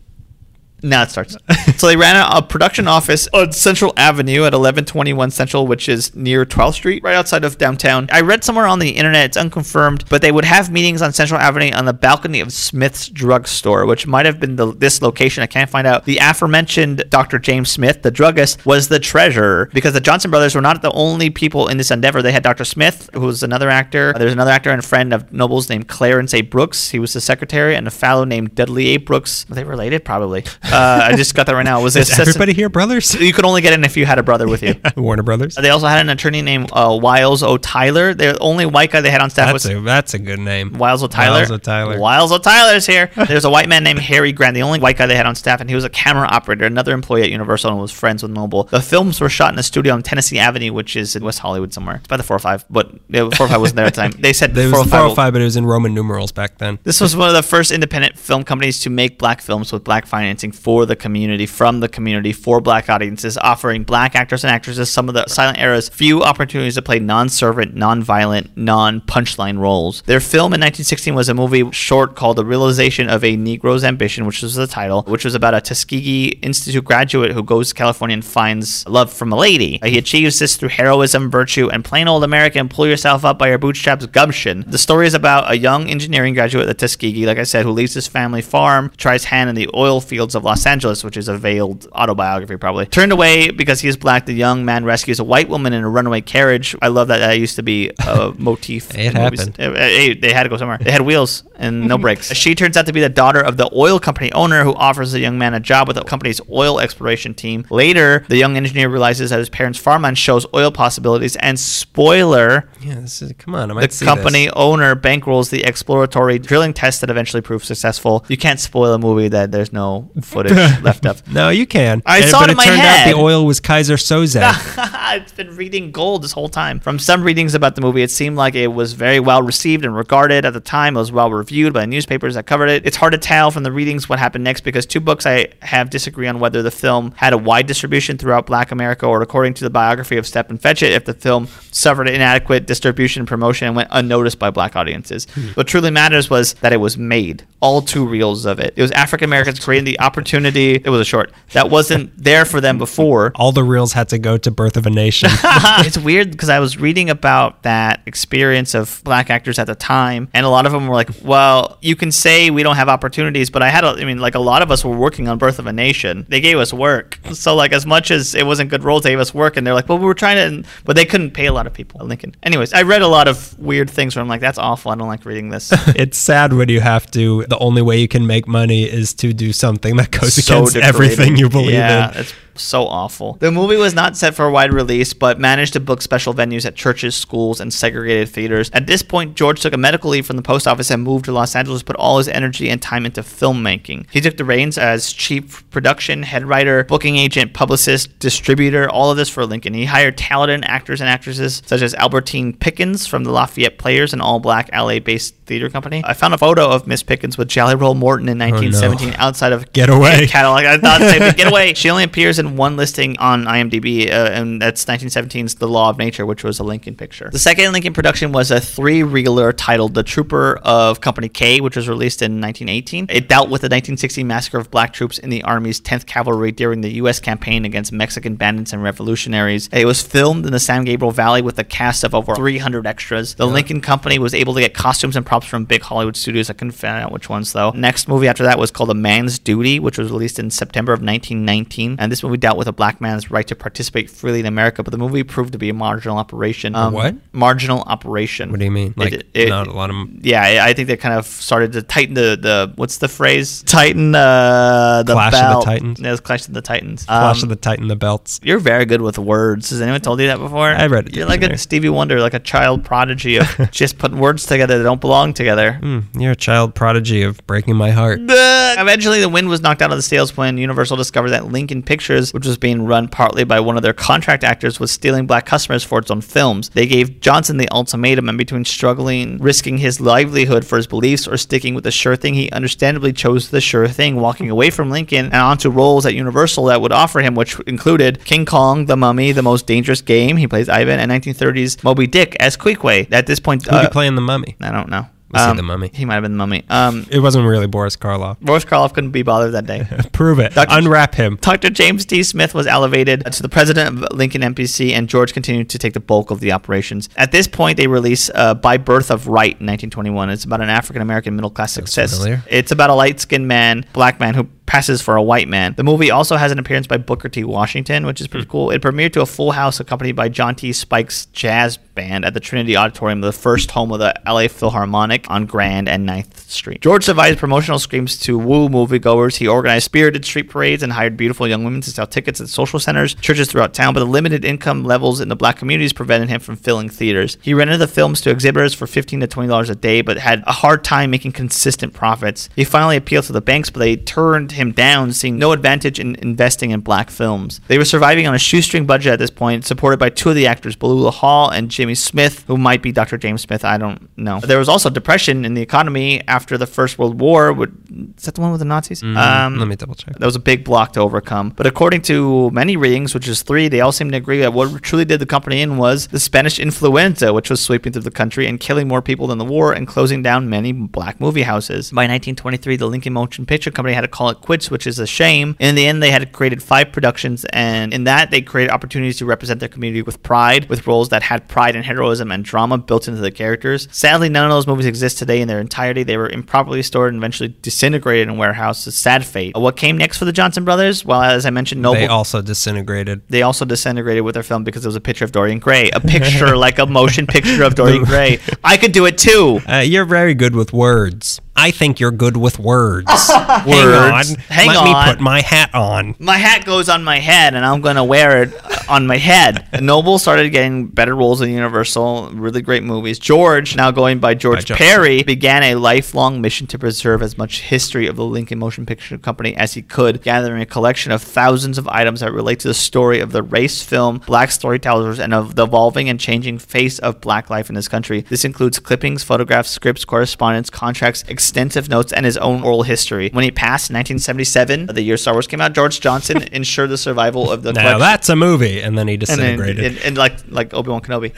S2: Now it starts. so they ran a, a production office on Central Avenue at 1121 Central, which is near 12th Street, right outside of downtown. I read somewhere on the internet, it's unconfirmed, but they would have meetings on Central Avenue on the balcony of Smith's drugstore, which might have been the, this location. I can't find out. The aforementioned Dr. James Smith, the druggist, was the treasurer because the Johnson brothers were not the only people in this endeavor. They had Dr. Smith, who was another actor. There's another actor and friend of Noble's named Clarence A. Brooks. He was the secretary, and a fellow named Dudley A. Brooks. Are they related? Probably. Uh, I just got that right now. Was the
S1: Is everybody here brothers?
S2: You could only get in if you had a brother with you.
S1: Warner Brothers.
S2: They also had an attorney named uh, Wiles O. Tyler. The only white guy they had on staff
S1: That's
S2: was
S1: a that's a good name.
S2: Wiles O. Tyler.
S1: Wiles O. Tyler.
S2: Wiles O. Tyler's here. There's a white man named Harry Grant, the only white guy they had on staff, and he was a camera operator, another employee at Universal, and was friends with Noble. The films were shot in a studio on Tennessee Avenue, which is in West Hollywood somewhere. It's by the 405, but yeah, 405 wasn't there at the time. They said
S1: There was
S2: 405.
S1: 405, but it was in Roman numerals back then.
S2: This was one of the first independent film companies to make black films with black financing for the community, from the community, for black audiences, offering black actors and actresses some of the silent era's few opportunities to play non-servant, non-violent, non-punchline roles. Their film in 1916 was a movie short called The Realization of a Negro's Ambition, which was the title, which was about a Tuskegee Institute graduate who goes to California and finds love from a lady. He achieves this through heroism, virtue, and plain old American pull yourself up by your bootstraps gumption. The story is about a young engineering graduate at Tuskegee, like I said, who leaves his family farm, tries hand in the oil fields of Los Angeles, which is a veiled autobiography, probably. Turned away because he is black, the young man rescues a white woman in a runaway carriage. I love that. That used to be a motif.
S1: It happened.
S2: They had to go somewhere. They had wheels and no brakes. She turns out to be the daughter of the oil company owner who offers the young man a job with the company's oil exploration team. Later, the young engineer realizes that his parents' farmland shows oil possibilities, and spoiler,
S1: Yeah, this is come on. I might
S2: the company
S1: this.
S2: owner bankrolls the exploratory drilling test that eventually proves successful. You can't spoil a movie that there's no footage left of.
S1: No, you can.
S2: I
S1: And-
S2: saw
S1: but
S2: it in my
S1: turned
S2: head.
S1: out the oil was Keyser Söze.
S2: it's been reading gold this whole time. From some readings about the movie, it seemed like it was very well received and regarded at the time. It was well reviewed by newspapers that covered it. It's hard to tell from the readings what happened next because two books I have disagree on whether the film had a wide distribution throughout Black America or, according to the biography of Stepin Fetchit, if the film suffered inadequate distribution and promotion and went unnoticed by black audiences. Hmm. What truly matters was that it was made. All two reels of it. It was African Americans creating the opportunity. It was a short that wasn't there for them before.
S1: All the reels had to go to Birth of a Nation.
S2: it's weird because I was reading about that experience of black actors at the time, and a lot of them were like, "Well, you can say we don't have opportunities, but I had, a, I mean, like a lot of us were working on Birth of a Nation. They gave us work, so like as much as it wasn't good roles, they gave us work, and they're like, well, we were trying to, but they couldn't pay a lot of people at Lincoln. Anyways, I read a lot of weird things where I'm like, that's awful. I don't like reading this.
S1: it's sad when you have to. The only way you can make money is to do something that goes against
S2: degrading.
S1: everything you believe
S2: yeah,
S1: in.
S2: it's so awful. The movie was not set for a wide release, but managed to book special venues at churches, schools, and segregated theaters. At this point, George took a medical leave from the post office and moved to Los Angeles, put all his energy and time into filmmaking. He took the reins as chief production, head writer, booking agent, publicist, distributor, all of this for Lincoln. He hired talented actors and actresses such as Albertine Pickens from the Lafayette Players, an all-black LA-based theater company. I found a photo of Miss Pickens with Jelly Roll Morton in 1917 outside of
S1: Get away.
S2: catalog. I thought. Get away. She only appears in one listing on IMDb, uh, and that's 1917's The Law of Nature, which was a Lincoln picture. The second Lincoln production was a three-reeler titled The Trooper of Company K, which was released in 1918. It dealt with the 1916 massacre of black troops in the Army's 10th Cavalry during the U.S. campaign against Mexican bandits and revolutionaries. It was filmed in the San Gabriel Valley with a cast of over 300 extras. The Lincoln Company was able to get costumes and props from big Hollywood studios. I couldn't find out which ones though. Next movie after that was called A Man's Duty, which was released in September of 1919. And this movie dealt with a black man's right to participate freely in America, but the movie proved to be a marginal operation. Um,
S1: what?
S2: Marginal operation.
S1: What do you mean? Like
S2: It- it-
S1: not a lot of.
S2: yeah, I think they kind of started to tighten the, the what's the phrase? Tighten uh, the
S1: Clash of the. Titans?
S2: Yeah, Clash of the Titans.
S1: Clash
S2: Um,
S1: of the Titan, the belts.
S2: you're very good with words. Has anyone told you that before?
S1: I read it
S2: You're like a. Stevie Wonder, like a child prodigy of just putting words together that don't belong together.
S1: Hmm, you're a child prodigy of breaking my heart.
S2: Eventually, the wind was knocked out of the sails when Universal discovered that Lincoln Pictures, which was being run partly by one of their contract actors, was stealing black customers for its own films. They gave Johnson the ultimatum, and between struggling, risking his livelihood for his beliefs, or sticking with the sure thing, he understandably chose the sure thing, walking away from Lincoln and onto roles at Universal that would offer him, which included King Kong, The Mummy, The Most Dangerous Game. He plays Ivan, and 1930s Moby Dick as Queequeg. At this point,
S1: Who'd
S2: uh,
S1: you play in the Mummy?
S2: I don't know.
S1: Was he
S2: Um,
S1: the Mummy?
S2: He might have been the Mummy. Um,
S1: It wasn't really Boris Karloff.
S2: Boris Karloff couldn't be bothered that day.
S1: Prove it.
S2: Dr.
S1: Unwrap him.
S2: Dr. James D. Smith was elevated to the president of Lincoln MPC, and George continued to take the bulk of the operations. At this point, they release uh, By Birth of Right in 1921. It's about an African American middle class success.
S1: familiar.
S2: It's about a light skinned man, black man, who passes for a white man. The movie also has an appearance by Booker T. Washington, which is pretty
S1: Hmm.
S2: cool. It premiered to a full house accompanied by John T. Spike's jazz band at the Trinity Auditorium, the first home of the LA Philharmonic on Grand and 9th Street. George devised promotional schemes to woo moviegoers. He organized spirited street parades and hired beautiful young women to sell tickets at social centers, churches throughout town, but the limited income levels in the black communities prevented him from filling theaters. He rented the films to exhibitors for 15 to $20 a day, but had a hard time making consistent profits. He finally appealed to the banks, but they turned him down, seeing no advantage in investing in black films. They were surviving on a shoestring budget at this point, supported by two of the actors, Beulah Hall and Jimmy Smith, who might be Dr. James Smith. I don't know. There was also depression in the economy after the First World War. Would, is that the one with the Nazis?
S1: Mm,
S2: Um,
S1: let me double check.
S2: that was a big block to overcome. But according to many readings, which is three, they all seem to agree that what truly did the company in was the Spanish influenza, which was sweeping through the country and killing more people than the war and closing down many black movie houses. By 1923, the Lincoln Motion Picture Company had to call it quits quits, which is a shame. In the end, they had created five productions, and in that, they created opportunities to represent their community with pride, with roles that had pride and heroism and drama built into the characters. Sadly, none of those movies exist today in their entirety. They were improperly stored and eventually disintegrated in warehouses. Sad fate. What came next for the Johnson brothers? Well, as I mentioned, Noble.
S1: They also disintegrated.
S2: They also disintegrated with their film because it was a picture of Dorian Gray, a picture like a motion picture of Dorian Gray. I could do it too.
S1: Uh, you're very good with words. I think you're good with words. Hang on.
S2: Hang
S1: Let
S2: on.
S1: me put my hat on.
S2: My hat goes on my head, and I'm gonna wear it on my head. Noble started getting better roles in Universal, really great movies. George, now going by George
S1: George.
S2: Perry, began a lifelong mission to preserve as much history of the Lincoln Motion Picture Company as he could, gathering a collection of thousands of items that relate to the story of the race film, black storytellers, and of the evolving and changing face of black life in this country. This includes clippings, photographs, scripts, correspondence, contracts, extensive notes, and his own oral history. When he passed in 1977, the year Star Wars came out, George Johnson ensured the survival of the
S1: Now
S2: collection.
S1: that's a movie. And then he
S2: and, then,
S1: disintegrated.
S2: and, and like like Obi Wan Kenobi,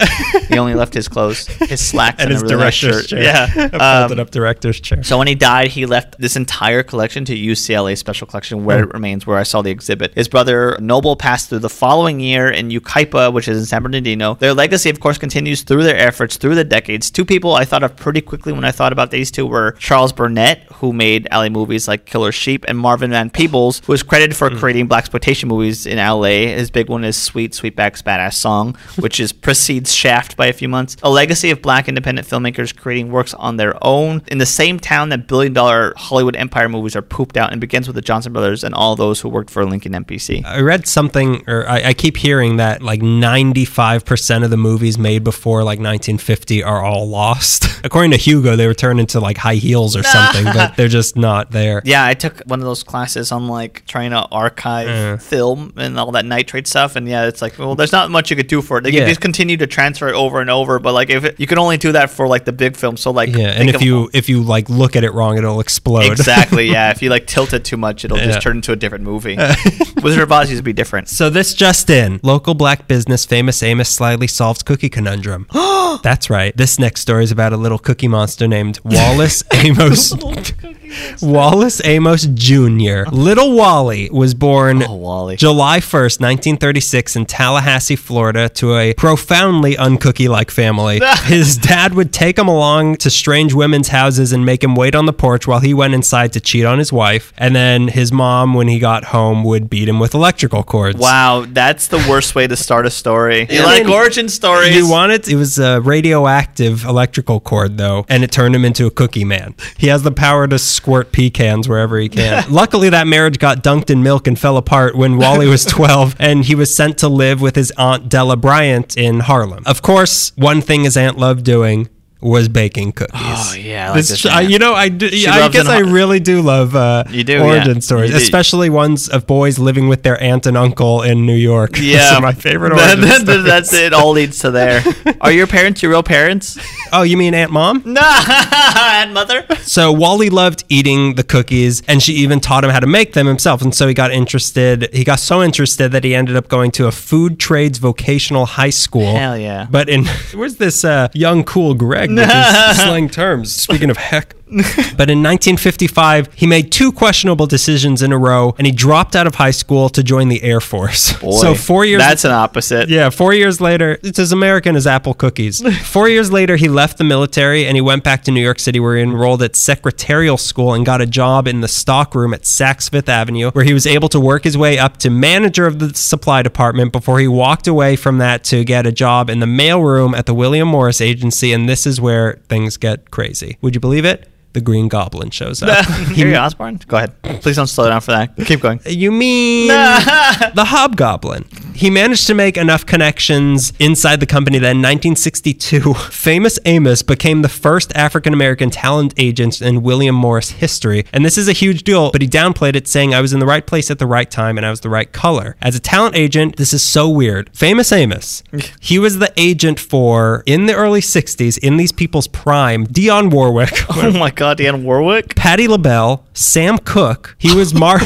S2: he only left his clothes, his slacks,
S1: and
S2: and,
S1: his
S2: really nice
S1: director's
S2: shirt.
S1: chair.
S2: Yeah,
S1: a folded
S2: Um,
S1: up director's chair.
S2: so when he died, he left this entire collection to UCLA Special Collection, where it remains, where I saw the exhibit. His brother Noble passed through the following year in Yucaipa, which is in San Bernardino. Their legacy, of course, continues through their efforts through the decades. Two people I thought of pretty quickly when I thought about these two were Charles Burnett, who made alley movies like Killer Sheep, and Marvin Van Peebles, who is credited for mm. creating black exploitation movies in LA. His big one is Sweet Sweetback's Badass Song, which is precedes Shaft by a few months. A legacy of black independent filmmakers creating works on their own in the same town that billion dollar Hollywood empire movies are pooped out and begins with the Johnson brothers and all those who worked for Lincoln MPC.
S1: I read something, or I, I keep hearing that like 95% of the movies made before like 1950 are all lost. According to Hugo, they were turned into like high heels or something, but they're just not there.
S2: Yeah, I took one of those classes on like trying to archive
S1: Yeah.
S2: film and all that nitrate stuff, and yeah, it's like, well, there's not much you could do for it. They
S1: Yeah.
S2: could just continue to transfer it over and over, but like if it, you can only do that for like the big film, so like
S1: Yeah, and if
S2: of-
S1: you if you like look at it wrong, it'll explode.
S2: exactly, yeah, if you like tilt it too much, it'll
S1: Yeah.
S2: just turn into a different movie. Wizard of Oz used to be different.
S1: So this just in. Local black business famous Amos slyly solves cookie conundrum. That's right. This next story is about a little cookie monster named Wallace Amos. Wallace Amos Jr. Little Wally was born
S2: Oh, Wally.
S1: July 1st, 1936 in Tallahassee, Florida to a profoundly uncookie-like family. His dad would take him along to strange women's houses and make him wait on the porch while he went inside to cheat on his wife. And then his mom, when he got home, would beat him with electrical cords.
S2: Wow, that's the worst way to start a story. You
S1: Yeah,
S2: like
S1: mean,
S2: origin stories?
S1: You wanted it was a radioactive electrical cord though, and it turned him into a cookie man. He has the power to squirt pecans wherever he can. Luckily, that marriage got dunked in milk and fell apart when Wally was 12, and he was sent to live with his aunt Della Bryant in Harlem. Of course, one thing his aunt loved doing was baking cookies.
S2: Oh, yeah, I like
S1: This-
S2: this
S1: I- you know, I do, I guess I
S2: har-
S1: really do love uh,
S2: You do,
S1: origin
S2: yeah.
S1: stories,
S2: You do.
S1: especially ones of boys living with their aunt and uncle in New York. Those
S2: yeah,
S1: are my favorite
S2: That-
S1: origin
S2: that-
S1: stories.
S2: That's it. All leads to there. Are your parents your real parents?
S1: Oh, you mean Aunt Mom?
S2: No, and mother.
S1: So Wally loved eating the cookies, and she even taught him how to make them himself. And so he got interested. He got so interested that he ended up going to a food trades vocational high school.
S2: Hell yeah.
S1: But in where's this uh, young cool Greg with his slang terms? Speaking of heck. But in 1955, he made two questionable decisions in a row, and he dropped out of high school to join the Air Force. Boy, So four years.
S2: That's an opposite.
S1: Yeah, four years later, it's as American as apple cookies. four years later, he left the military and he went back to New York City where he enrolled at secretarial school and got a job in the stockroom at Saks Fifth Avenue, where he was able to work his way up to manager of the supply department before he walked away from that to get a job in the mailroom at the William Morris Agency. And this is where things get crazy. Would you believe it? The Green Goblin shows up.
S2: Harry Osborn. Go ahead. Please don't slow down for that. Keep going.
S1: You mean the Hobgoblin? He managed to make enough connections inside the company that in 1962, famous Amos became the first African American talent agent in William Morris history. And this is a huge deal, but he downplayed it, saying, I was in the right place at the right time and I was the right color. As a talent agent, this is so weird. Famous Amos, he was the agent for, in the early 60s, in these people's prime, Dionne Warwick.
S2: Oh my God, Dan Warwick.
S1: Patti LaBelle, Sam Cooke. He was Mar.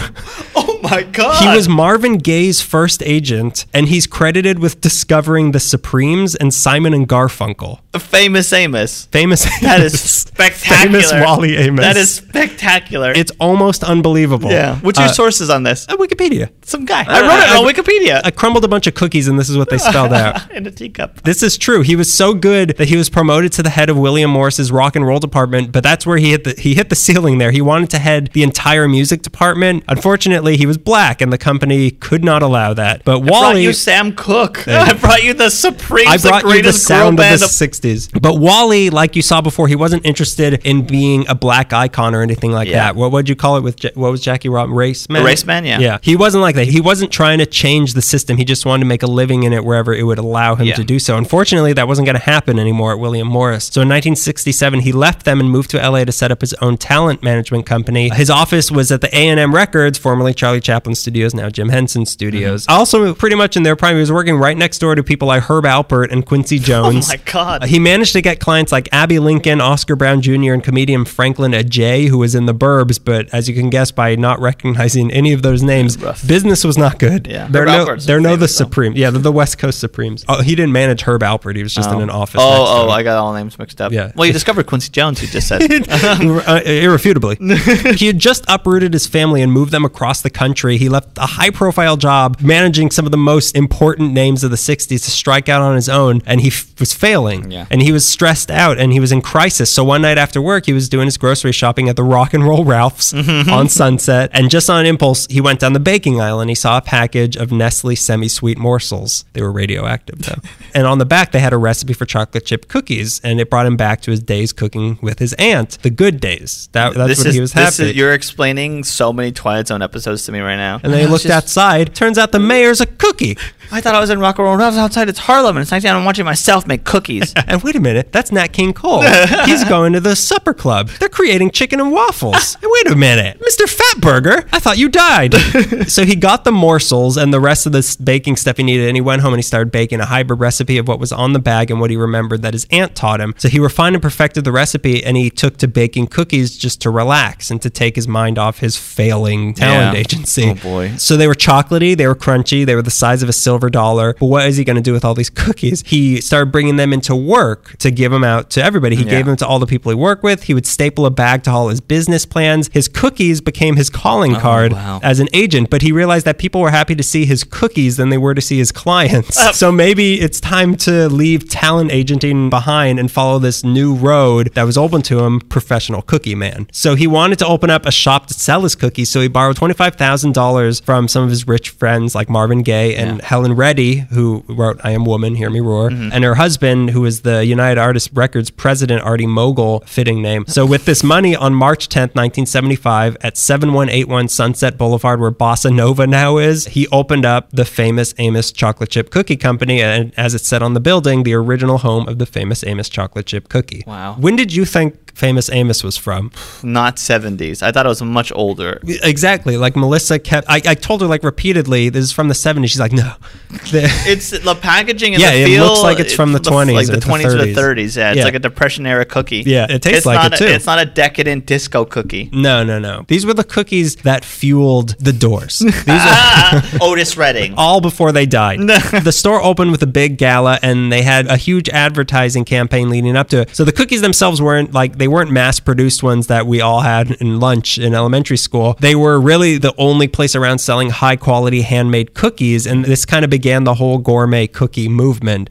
S2: Oh my God.
S1: He was Marvin Gaye's first agent, and he's credited with discovering the Supremes and Simon and Garfunkel.
S2: Famous Amos.
S1: Famous.
S2: That is spectacular.
S1: Famous Wally Amos.
S2: That is spectacular.
S1: It's almost unbelievable.
S2: yeah. What's your
S1: Uh,
S2: sources on this?
S1: uh, Wikipedia.
S2: Some guy. I wrote it on Wikipedia.
S1: I crumbled a bunch of cookies, and this is what they spelled out.
S2: In a teacup.
S1: This is true. He was so good that he was promoted to the head of William Morris's rock and roll department, but that's where he hit the he hit the ceiling there. He wanted to head the entire music department. Unfortunately, he was black and the company could not allow that. But
S2: I brought
S1: Wally
S2: you Sam Cooke. I brought you the
S1: I brought
S2: the
S1: you the sound of the 60s. But Wally, like you saw before, he wasn't interested in being a black icon or anything like
S2: Yeah.
S1: that. What would you call it with Ja- what was Jackie Robin race man?
S2: Race man, yeah.
S1: Yeah. He wasn't like that. He wasn't trying to change the system. He just wanted to make a living in it wherever it would allow him
S2: Yeah.
S1: to do so. Unfortunately, that wasn't going to happen anymore at William Morris. So in 1967, he left them and moved to LA to set up his own talent management company. His office was at the A&M Records, formerly Charlie Chaplin Studios, now Jim Henson Studios.
S2: Mm-hmm.
S1: Also, pretty much in their prime, he was working right next door to people like Herb Alpert and Quincy Jones.
S2: Oh my God.
S1: Uh, He managed to get clients like Abbey Lincoln, Oscar Brown Jr., and comedian Franklin Ajaye, who was in the Burbs. But as you can guess by not recognizing any of those names, business was not good.
S2: Yeah.
S1: they're
S2: Herb
S1: no,
S2: Alpert's
S1: they're no the
S2: famous, though.
S1: Supreme. Yeah, they're the West Coast Supremes. Oh, he didn't manage Herb Alpert. He was just in an office.
S2: Oh, oh. I got all names mixed up.
S1: Yeah.
S2: Well, you discovered Quincy Jones, you just said.
S1: uh, irrefutably. he had just uprooted his family and moved them across the country. He left a high profile job managing some of the most important names of the 60s to strike out on his own, and he f- was failing.
S2: Yeah.
S1: And he was stressed out and he was in crisis. So one night after work, he was doing his grocery shopping at the Rock and Roll Ralph's mm-hmm. on Sunset. And just on impulse, he went down the baking aisle and he saw a package of Nestle semi sweet morsels. They were radioactive, though. and on the back, they had a recipe for chocolate chip cookies. And it brought him back to his days cooking with his aunt, the good days. That, that's
S2: this
S1: when
S2: is,
S1: he was happy.
S2: is, you're explaining so many Twilight Zone episodes to me right now.
S1: and then he looked
S2: just-
S1: outside. Turns out the mayor's a cookie.
S2: I thought I was in Rock and Roll. I was outside. It's Harlem, and it's nighttime. I'm watching myself make cookies.
S1: And wait a minute, that's Nat King Cole. He's going to the supper club. They're creating chicken and waffles. And wait a minute, Mr. Fatburger, I thought you died. so he got the morsels and the rest of the baking stuff he needed, and he went home and he started baking a hybrid recipe of what was on the bag and what he remembered that his aunt taught him. So he refined and perfected the recipe, and he took to baking cookies just to relax and to take his mind off his failing talent
S2: Yeah.
S1: agency.
S2: Oh, boy.
S1: So they were chocolatey, they were crunchy, they were the size of a silver dollar. But what is he going to do with all these cookies? He started bringing them into work to give them out to everybody. He
S2: Yeah.
S1: gave them to all the people he worked with. He would staple a bag to all his business plans. His cookies became his calling card
S2: Oh, wow.
S1: as an agent, but he realized that people were happy to see his cookies than they were to see his clients.
S2: Uh.
S1: so maybe it's time to leave talent agenting behind and follow this new road that was open to him, professional cookie man. So he wanted to open up a shop to sell his cookies, so he borrowed $25,000 from some of his rich friends like Marvin Gaye and Helen Reddy, who wrote I Am Woman, Hear Me Roar,
S2: Mm-hmm.
S1: and her husband, who is the United Artists Records president, Artie Mogull, fitting name. So with this money on March 10th, 1975, at 7181 Sunset Boulevard, where Bossa Nova now is, he opened up the famous Amos Chocolate Chip Cookie Company, and as it said on the building, the original home of the famous Amos Chocolate Chip Cookie.
S2: Wow.
S1: When did you think famous Amos was from?
S2: Not 70s. I thought it was much older.
S1: Exactly. Like Melissa kept, I, I told her like repeatedly, this is from the 70s. She's like, no.
S2: It's the packaging and
S1: Yeah,
S2: the
S1: it
S2: feel.
S1: looks like it's from the 20s
S2: like the
S1: the
S2: 20s or the
S1: 30s.
S2: 30s. Yeah, it's
S1: Yeah.
S2: like a depression era cookie.
S1: Yeah, it tastes
S2: it's
S1: like
S2: not
S1: it,
S2: a-
S1: too.
S2: It's not a decadent disco cookie.
S1: no, no, no. These were the cookies that fueled the doors. These are
S2: Ah, Otis Redding.
S1: all before they died. the store opened with a big gala and they had a huge advertising campaign leading up to it. So the cookies themselves weren't like they weren't mass produced ones that we all had in lunch in elementary school. They were really the only place around selling high quality handmade cookies and this kind of began the whole gourmet cookie movement.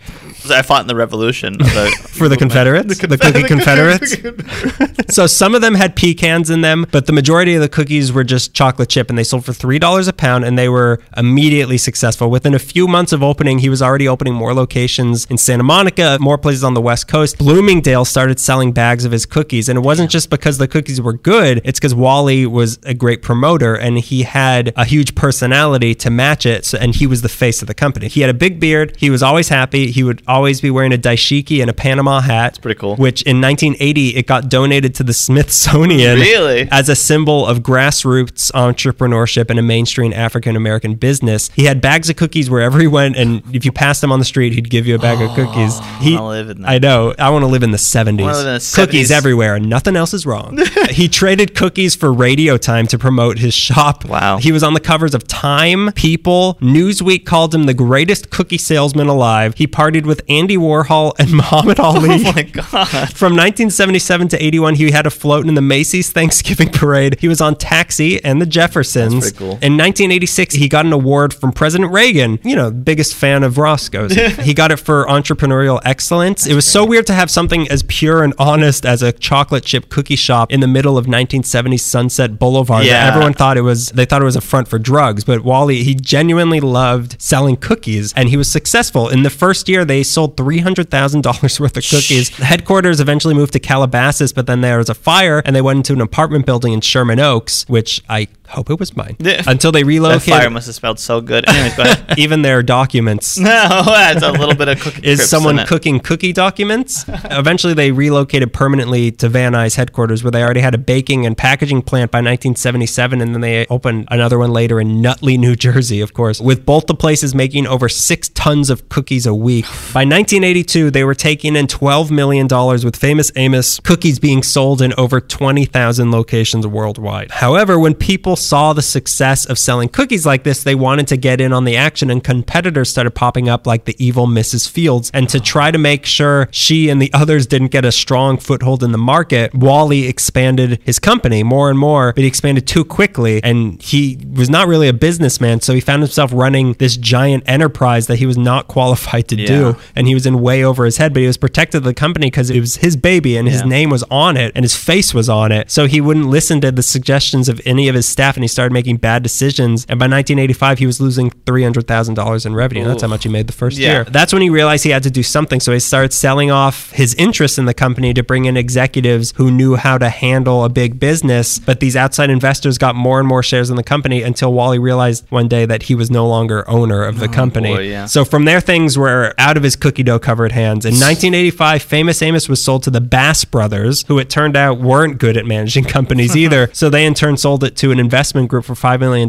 S2: I fought in the Revolution. the
S1: For the Confederates? The, Cookie Confederates? so some of them had pecans in them, but the majority of the cookies were just chocolate chip and they sold for $3 a pound and they were immediately successful. Within a few months of opening, he was already opening more locations in Santa Monica, more places on the West Coast. Bloomingdale started selling bags of his cookies and it wasn't just because the cookies were good, it's because Wally was a great promoter and he had a huge personality to match it so, and he was the face of the company. He had a big beard, he was always happy, he would always be wearing a daishiki and a Panama hat.
S2: It's pretty cool.
S1: Which in 1980 it got donated to the Smithsonian
S2: Really?
S1: as a symbol of grassroots entrepreneurship and a mainstream African American business. He had bags of cookies wherever he went, and if you passed him on the street, he'd give you a bag of cookies. Oh,
S2: he, live in that.
S1: I know. I want to live in the 70s.
S2: wanna live in the
S1: cookies
S2: 70s.
S1: everywhere, and nothing else is wrong. he traded cookies for radio time to promote his shop.
S2: Wow.
S1: He was on the covers of Time, People, Newsweek called him the greatest cookie salesman alive. He partied with with Andy Warhol and Muhammad oh Ali.
S2: Oh my god.
S1: From 1977 to 81, he had a float in the Macy's Thanksgiving Parade. He was on Taxi and the Jeffersons.
S2: That's pretty cool.
S1: In 1986, he got an award from President Reagan. You know, biggest fan of Roscoe's. he got it for entrepreneurial excellence. it was so weird to have something as pure and honest as a chocolate chip cookie shop in the middle of 1970s Sunset Boulevard.
S2: Yeah.
S1: everyone thought it was. They thought it was a front for drugs, but Wally he genuinely loved selling cookies, and he was successful. In the first year, they sold three hundred thousand dollars worth of cookies. The headquarters eventually moved to Calabasas, but then there was a fire, and they went into an apartment building in Sherman Oaks, which I hope it was mine. Until they relocated.
S2: That fire must have smelled so good. Anyways,
S1: even their documents
S2: no, that's a little bit of cookie.
S1: is someone cooking cookie documents. Eventually, they relocated permanently to Van Nuys headquarters, where they already had a baking and packaging plant by 1977, and then they opened another one later in Nutley, New Jersey, of course, with both the places making over six tons of cookies a week. By 1982, they were taking in 12 million dollars, with Famous Amos cookies being sold in over 20,000 locations worldwide. However, when people saw the success of selling cookies like this, they wanted to get in on the action, and competitors started popping up like the evil Mrs. Fields. And to try to make sure she and the others didn't get a strong foothold in the market, Wally expanded his company more and more, but he expanded too quickly. And he was not really a businessman, so he found himself running this giant enterprise that he was not qualified to
S2: Yeah.
S1: do. And he was in way over his head, but he was protected the company because it was his baby and his
S2: Yeah.
S1: name was on it and his face was on it. So he wouldn't listen to the suggestions of any of his staff and he started making bad decisions. And by 1985, he was losing $300,000 in revenue. That's how much he made the first
S2: Yeah.
S1: year. That's when he realized he had to do something. So he started selling off his interest in the company to bring in executives who knew how to handle a big business. But these outside investors got more and more shares in the company until Wally realized one day that he was no longer owner of the oh, company.
S2: boy, yeah.
S1: So from there, things were out of his cookie dough covered hands. In 1985, Famous Amos was sold to the Bass Brothers, who it turned out weren't good at managing companies either. so they in turn sold it to an investment group for $5 million,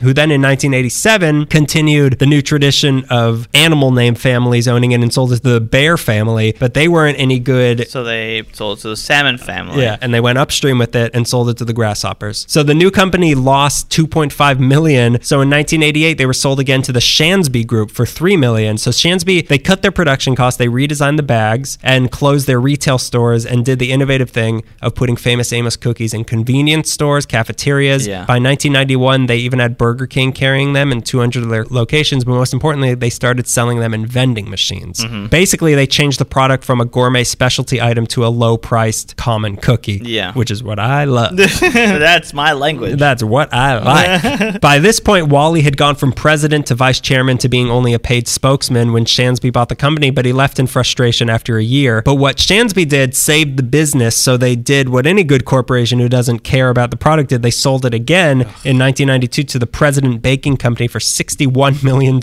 S1: who then in 1987 continued the new tradition of animal name families owning it and sold it to the Bear family, but they weren't any good
S2: So they sold it to the salmon family.
S1: yeah, and they went upstream with it and sold it to the grasshoppers. So the new company lost 2.5 million. So in 1988 they were sold again to the Shansby Group for 3 million. So Shansby they cut their production costs, they redesigned the bags and closed their retail stores and did the innovative thing of putting famous Amos cookies in convenience stores, cafeterias.
S2: Yeah.
S1: By 1991 they even had Burger King carrying them in 200 of their locations, but most importantly they started selling them in vending machines. Mm-hmm. Basically they changed the product from a gourmet specialty item to a low-priced common cookie
S2: Yeah.
S1: which is what I love.
S2: that's my language.
S1: That's what I like. By this point, Wally had gone from president to vice chairman to being only a paid spokesman when Shansby bought the company, but he left in frustration after a year. But what Shansby did saved the business, so they did what any good corporation who doesn't care about the product did. They sold it again in 1992 to the President Baking Company for $61 million.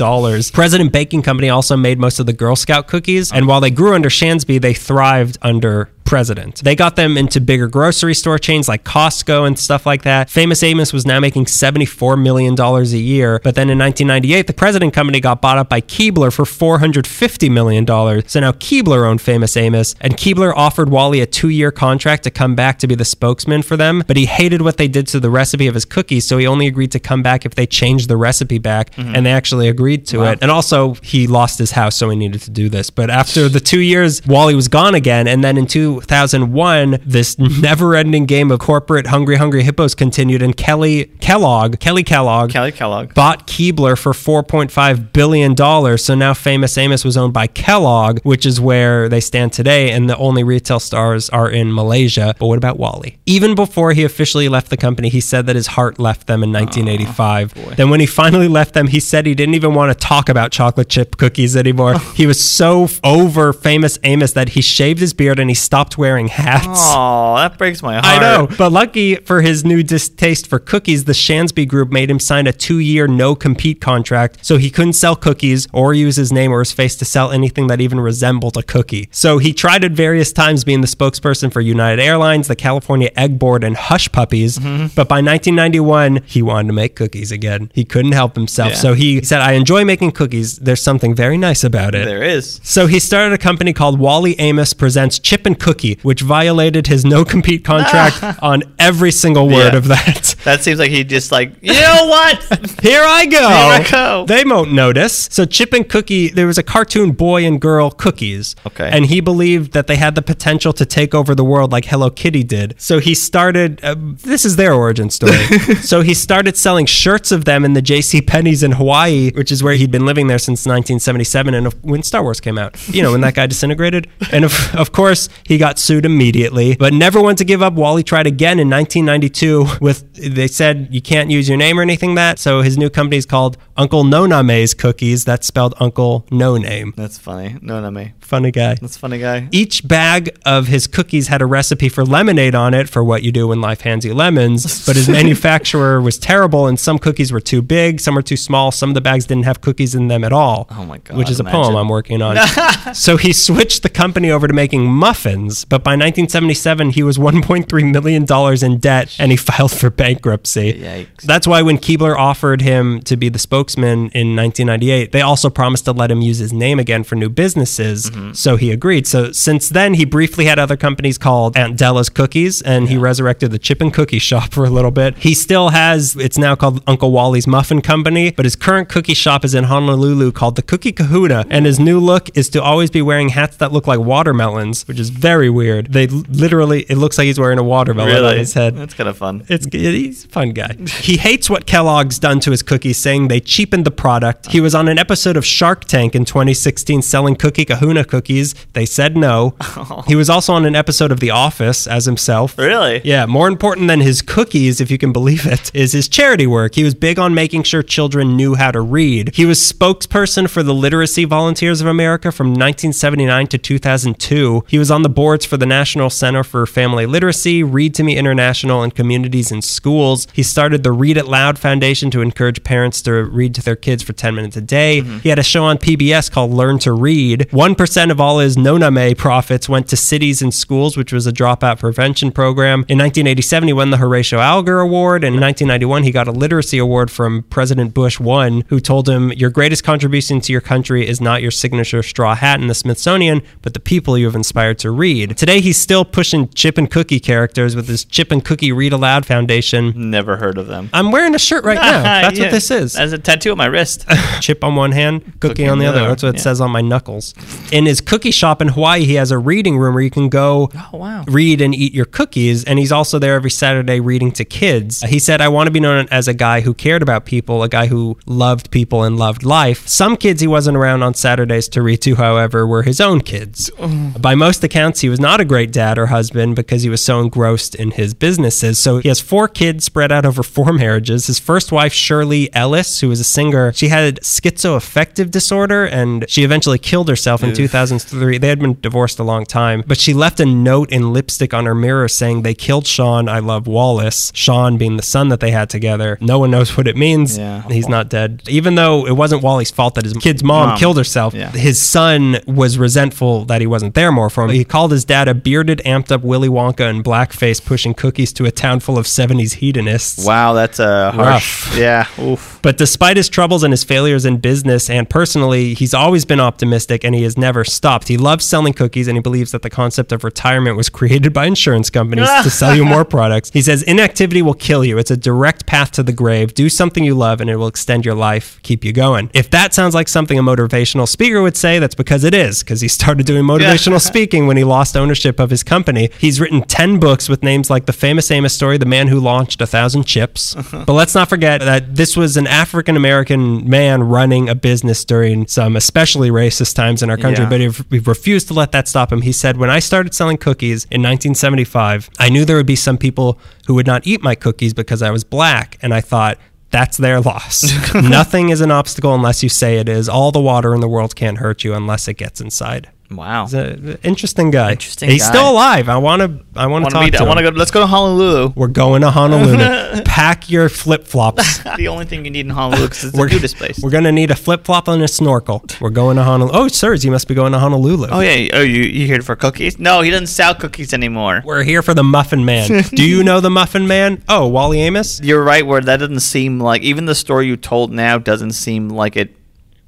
S1: President Baking Company also made most of the Girl Scout cookies, and while they grew under Shansby, they thrived under president. They got them into bigger grocery store chains like Costco and stuff like that. Famous Amos was now making $74 million a year. But then in 1998, the president company got bought up by Keebler for $450 million. So now Keebler owned Famous Amos, and Keebler offered Wally a two year contract to come back to be the spokesman for them. But he hated what they did to the recipe of his cookies, so he only agreed to come back if they changed the recipe back. Mm-hmm. And they actually agreed to it. And also, he lost his house, so he needed to do this. But after the two years, Wally was gone again. And then in 2001, this never ending game of corporate hungry, hungry hippos continued. And Kelly Kellogg, Kelly Kellogg,
S2: Kelly Kellogg.
S1: bought Keebler for $4.5 billion. So now Famous Amos was owned by Kellogg, which is where they stand today. And the only retail stores are in Malaysia. But what about Wally? Even before he officially left the company, he said that his heart left them in 1985. then when he finally left them, he said he didn't even want to talk about chocolate chip cookies anymore. he was so over Famous Amos that he shaved his beard and he stopped wearing hats.
S2: Oh, that breaks my heart.
S1: I know. But lucky for his new distaste for cookies, the Shansby Group made him sign a two year no compete contract so he couldn't sell cookies or use his name or his face to sell anything that even resembled a cookie. So he tried at various times being the spokesperson for United Airlines, the California Egg Board, and Hush Puppies. Mm-hmm. But by 1991, he wanted to make cookies again. He couldn't help himself.
S2: Yeah.
S1: So he said, I enjoy making cookies. There's something very nice about it.
S2: There is.
S1: So he started a company called Wally Amos Presents Chip and Cookie Which violated his no compete contract on every single word
S2: Yeah.
S1: of that.
S2: That seems like he just like, you know what?
S1: Here I go.
S2: I go.
S1: They won't notice. So Chip and Cookie, there was a cartoon boy and girl cookies.
S2: Okay.
S1: And he believed that they had the potential to take over the world like Hello Kitty did. So he started, uh, this is their origin story. so he started selling shirts of them in the J.C. Penney's in Hawaii, which is where he'd been living there since 1977 and when Star Wars came out. You know, when that guy disintegrated. And of, of course, he got sued immediately, but never wanted to give up. Wally tried again in 1992 with, they said you can't use your name or anything that. So his new company is called Uncle No Name's Cookies. That's spelled Uncle No Name.
S2: That's funny. No, no.
S1: Funny guy.
S2: That's funny guy.
S1: Each bag of his cookies had a recipe for lemonade on it for what you do when life hands you lemons, but his manufacturer was terrible and some cookies were too big, some were too small, some of the bags didn't have cookies in them at all.
S2: Oh my God,
S1: Which is a poem I'm working on. so he switched the company over to making muffins, but by 1977 he was 1.3 million dollars in debt and he filed for bankruptcy.
S2: Yikes.
S1: That's why when Keebler offered him to be the spokesman in 1998, they also promised to let him use his name again for new businesses.
S2: Mm-hmm.
S1: So he agreed. So since then, he briefly had other companies called Aunt Della's Cookies, and he resurrected the Chip and Cookie Shop for a little bit. He still has. It's now called Uncle Wally's Muffin Company, but his current cookie shop is in Honolulu called the Cookie Kahuna, and his new look is to always be wearing hats that look like watermelons, which is very weird. They literally, it looks like he's wearing a watermelon on his head.
S2: That's kind of fun.
S1: It's he's a fun guy. He hates what Kellogg's done to his cookies, saying they cheapened the product. He was on an episode of Shark Tank in 2016 selling Cookie Kahuna cookies. They said no. Oh. He was also on an episode of The Office as himself.
S2: Really?
S1: Yeah, more important than his cookies, if you can believe it, is his charity work. He was big on making sure children knew how to read. He was spokesperson for the Literacy Volunteers of America from 1979 to 2002. He was on the boards for the National Center for Family Literacy, Read to Me International, and Communities in Schools. He started the Read It Loud Foundation to encourage parents to read to their kids for 10 minutes a day. Mm-hmm. He had a show on PBS called Learn to Read. 1% of all his Noname profits went to cities and schools, which was a dropout prevention program. In 1987, he won the Horatio Alger Award, and in 1991, he got a literacy award from President Bush one, who told him, "Your greatest contribution to your country is not your signature straw hat in the Smithsonian, but the people you have inspired to read." Today, he's still pushing chip and cookie characters with his Chip and Cookie Read Aloud Foundation.
S2: Never heard of them.
S1: I'm wearing a shirt right now. That's
S2: Yeah.
S1: what this is.
S2: That's a tattoo on my wrist.
S1: Chip on one hand, cookie,
S2: Cookie
S1: on the other. That's what it says on my knuckles. In his cookie shop in Hawaii, he has a reading room where you can go
S2: Oh, wow.
S1: read and eat your cookies. And he's also there every Saturday reading to kids. He said, I want to be known as a guy who cared about people, a guy who loved people and loved life. Some kids he wasn't around on Saturdays to read to, however, were his own kids. By most accounts, he was not a great dad or husband because he was so engrossed in his businesses. So he has four kids spread out over four marriages. His first wife, Shirley Ellis, who was a singer, she had schizoaffective disorder and she eventually killed herself in 2003. They had been divorced a long time, but she left a note in lipstick on her mirror saying, They killed Sean. I love Wallace. Sean being the son that they had together. No one knows what it means.
S2: Yeah.
S1: He's not dead. Even though it wasn't Wally's fault that his kid's mom,
S2: Mom.
S1: killed herself,
S2: Yeah.
S1: his son was resentful that he wasn't there more for him. He called his dad a bearded, amped up Willy Wonka in blackface pushing cookies to a town full of 70s hedonists.
S2: Wow, that's a harsh.
S1: Rough.
S2: Yeah. Oof.
S1: But despite his troubles and his failures in business and personally, he's always been optimistic and he has never stopped. He loves selling cookies and he believes that the concept of retirement was created by insurance companies to sell you more products. He says inactivity will kill you. It's a direct path to the grave. Do something you love and it will extend your life, keep you going. If that sounds like something a motivational speaker would say, that's because it is, because he started doing motivational speaking when he lost ownership of his company. He's written 10 books with names like The Famous Amos Story, The Man Who Launched a Thousand Chips. Uh-huh. but let's not forget that this was an African American man running a business during some especially racist times in our country,
S2: Yeah.
S1: but he- we've refused to let that stop him. He said, When I started selling cookies in 1975, I knew there would be some people who would not eat my cookies because I was black. And I thought, that's their loss. Nothing is an obstacle unless you say it is. All the water in the world can't hurt you unless it gets inside.
S2: Wow.
S1: He's an interesting guy.
S2: Interesting
S1: He's
S2: guy.
S1: still alive. I want to. I want to
S2: Wanna
S1: talk
S2: meet-
S1: to
S2: I want to
S1: him.
S2: go. Let's go to Honolulu.
S1: We're going to Honolulu. Pack your flip flops.
S2: the only thing you need in Honolulu because it's a
S1: We're,
S2: nudist place.
S1: we're gonna need a flip flop and a snorkel. We're going to Honolulu. Oh, sirs, you must be going to Honolulu.
S2: Oh yeah. Oh, you you here for cookies? No, he doesn't sell cookies anymore.
S1: We're here for the Muffin Man. Do you know the Muffin Man? Oh, Wally Amos.
S2: You're right. Where that doesn't seem like even the story you told now doesn't seem like it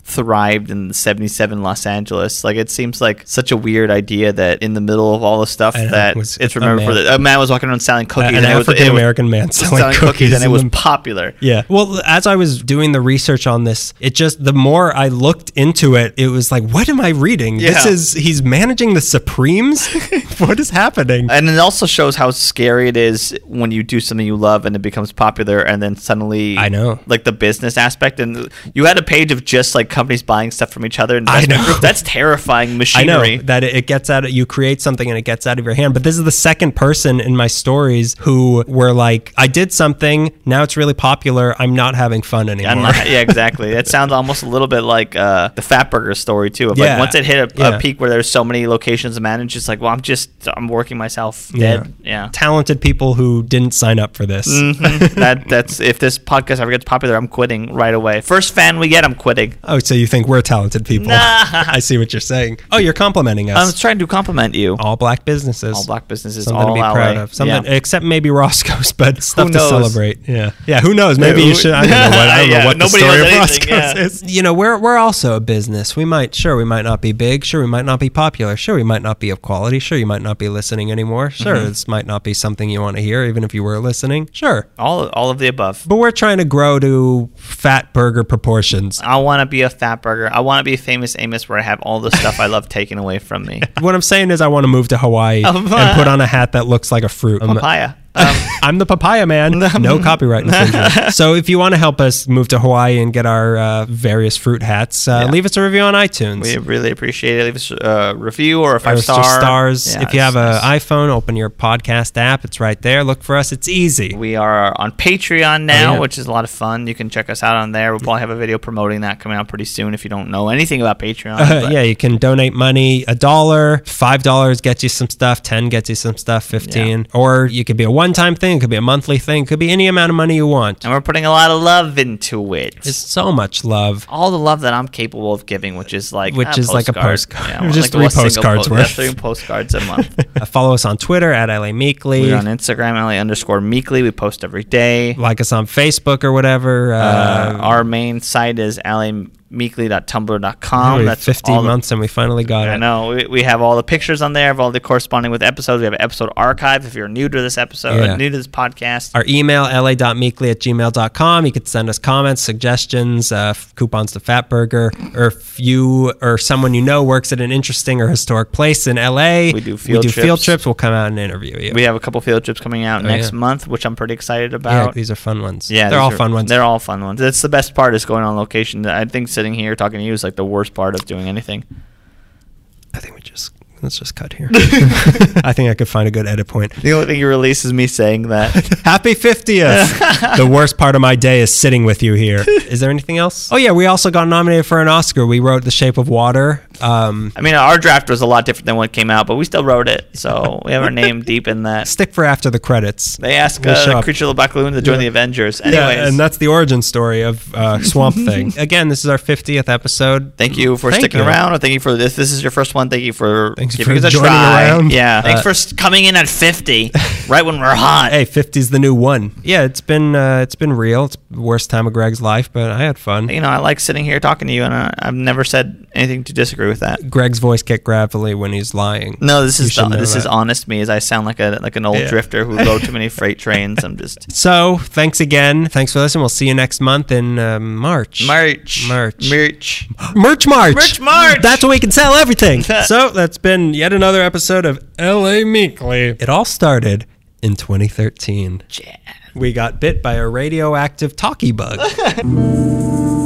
S2: thrived in 77 Los Angeles. Like it seems like such a weird idea that in the middle of all the stuff
S1: know,
S2: that
S1: it
S2: it's remembered for the, a man was walking around selling cookies
S1: an
S2: and it was- it
S1: African American man
S2: was
S1: selling cookies
S2: and it was popular.
S1: Yeah. Well, as I was doing the research on this, it just the more I looked into it, it was like, what am I reading? This is he's managing the Supremes. what is happening?
S2: And it also shows how scary it is when you do something you love and it becomes popular, and then suddenly
S1: I know.
S2: like the business aspect. And you had a page of just like companies buying stuff from each other. And
S1: I know.
S2: group. That's terrifying
S1: I
S2: machinery.
S1: know that it it gets out of you create something and it gets out of your hand. But this is the second person in my stories who were like, I did something, now it's really popular. I'm not having fun anymore.
S2: Not, yeah, exactly. That sounds almost a little bit like uh, the Fat Burger story too. Of
S1: Yeah.
S2: like once it hit a,
S1: Yeah.
S2: a peak where there's so many locations to manage, it's like, well, I'm just I'm working myself dead. Yeah.
S1: Talented people who didn't sign up for this.
S2: Mhm. that that's if this podcast ever gets popular, I'm quitting right away. First fan we get, I'm quitting.
S1: Oh, so you think we're talented people?
S2: Nah.
S1: I see what you're saying. Oh, you're complimenting us.
S2: I was trying to compliment you.
S1: all black businesses.
S2: All black businesses,
S1: Something
S2: all
S1: to be
S2: LA.
S1: proud of. Something,
S2: Yeah.
S1: except maybe Roscoe's, but stuff to celebrate. Yeah, yeah. Who knows? Maybe
S2: Yeah,
S1: you should. I don't know what. I don't
S2: Yeah,
S1: know what the story of Roscoe's is. You know, we're we're also a business. We might, sure, we might not be big. Sure, we might not be popular. Sure, we might not be of quality. Sure, you might not be listening anymore. Sure,
S2: Mm-hmm.
S1: this might not be something you want to hear, even if you were listening. Sure,
S2: all all of the above.
S1: but we're trying to grow to fat burger proportions.
S2: I want to be a fat burger. I want to be famous Amos where I have all the stuff I love taken away from me.
S1: what I'm saying is, I want to move to Hawaii
S2: Oh,
S1: and put on a hat that looks like a fruit. Um, I'm the papaya man. No copyright infringement. so if you want to help us move to Hawaii and get our uh, various fruit hats, uh,
S2: Yeah.
S1: leave us a review on iTunes.
S2: We really appreciate it. Leave us a review or a five
S1: Or
S2: star.
S1: stars.
S2: Yeah,
S1: if you have an iPhone, open your podcast app. It's right there. Look for us. It's easy.
S2: We are on Patreon now,
S1: Oh, yeah.
S2: which is a lot of fun. You can check us out on there. We'll probably have a video promoting that coming out pretty soon if you don't know anything about Patreon.
S1: Uh, yeah, you can donate money. A dollar, five dollars gets you some stuff. Ten gets you some stuff. Fifteen, or you could be a one-time thing. It could be a monthly thing. It could be any amount of money you want.
S2: And we're putting a lot of love into it.
S1: It's so much love.
S2: all the love that I'm capable of giving, which is like
S1: Which
S2: a
S1: is like a
S2: postcard.
S1: postcard. Just three postcards
S2: po-
S1: worth.
S2: yeah, three postcards a month.
S1: Uh, follow us on Twitter at LA Meekly.
S2: We're on Instagram, LA underscore meekly. We post every day.
S1: like us on Facebook or whatever. Uh,
S2: Uh, our main site is lameekly.tumblr.com.
S1: we have
S2: That's
S1: 15
S2: all the-
S1: months and we finally got
S2: I
S1: it.
S2: I know. We, we have all the pictures on there of all the corresponding with episodes. We have an episode archive if you're new to this episode,
S1: Yeah.
S2: new to this podcast.
S1: Our email, la.meekly at gmail.com. You could send us comments, suggestions, uh, coupons to Fatburger, or if you or someone you know works at an interesting or historic place in LA,
S2: We do field
S1: we do field
S2: trips.
S1: trips. We'll come out and interview you.
S2: we have a couple field trips coming out
S1: Oh,
S2: next
S1: yeah.
S2: month, which I'm pretty excited about.
S1: yeah, these are fun ones.
S2: Yeah,
S1: they're all
S2: are-
S1: fun ones.
S2: They're all fun ones. That's the best part is going on location. I think sitting here talking to you is like the worst part of doing anything.
S1: I think we let's just cut here. I think I could find a good edit point.
S2: The only thing you release is me saying that.
S1: Happy 50th. the worst part of my day is sitting with you here. Is there anything else? Oh, yeah, we also got nominated for an Oscar. We wrote The Shape of Water. Um,
S2: I mean, our draft was a lot different than what came out, but we still wrote it, so we have our name deep in that.
S1: stick for after the credits.
S2: They ask
S1: We'll
S2: uh,
S1: up.
S2: Creature of the Black Lagoon to join
S1: Yeah.
S2: the Avengers. Anyways,
S1: Yeah, and that's the origin story of uh, Swamp Thing. Again, this is our 50th episode.
S2: thank you for
S1: Thank
S2: sticking
S1: you.
S2: around, or thank you for this. This is your first one. Thank you for
S1: Thanks
S2: giving
S1: for
S2: us a
S1: joining
S2: try.
S1: around.
S2: Yeah, thanks
S1: Uh,
S2: for s- coming in at 50, right when we're hot.
S1: Hey, 50's the new one. Yeah, it's been uh, it's been real. It's the worst time of Greg's life, but I had fun.
S2: You know, I like sitting here talking to you, and I, I've never said anything to disagree with that.
S1: Greg's voice get gravelly when he's lying.
S2: No, this
S1: You
S2: is
S1: should
S2: the,
S1: know
S2: this is
S1: that.
S2: honest me. As I sound like a like an old
S1: Yeah.
S2: drifter who rode too many freight trains. I'm just
S1: So, thanks again. Thanks for listening. We'll see you next month in uh, March.
S2: March,
S1: March.
S2: March.
S1: Merch March.
S2: Merch March.
S1: That's when we can sell everything. so that's been yet another episode of LA Meekly. It all started in 2013.
S2: Jazz.
S1: We got bit by a radioactive talkie bug.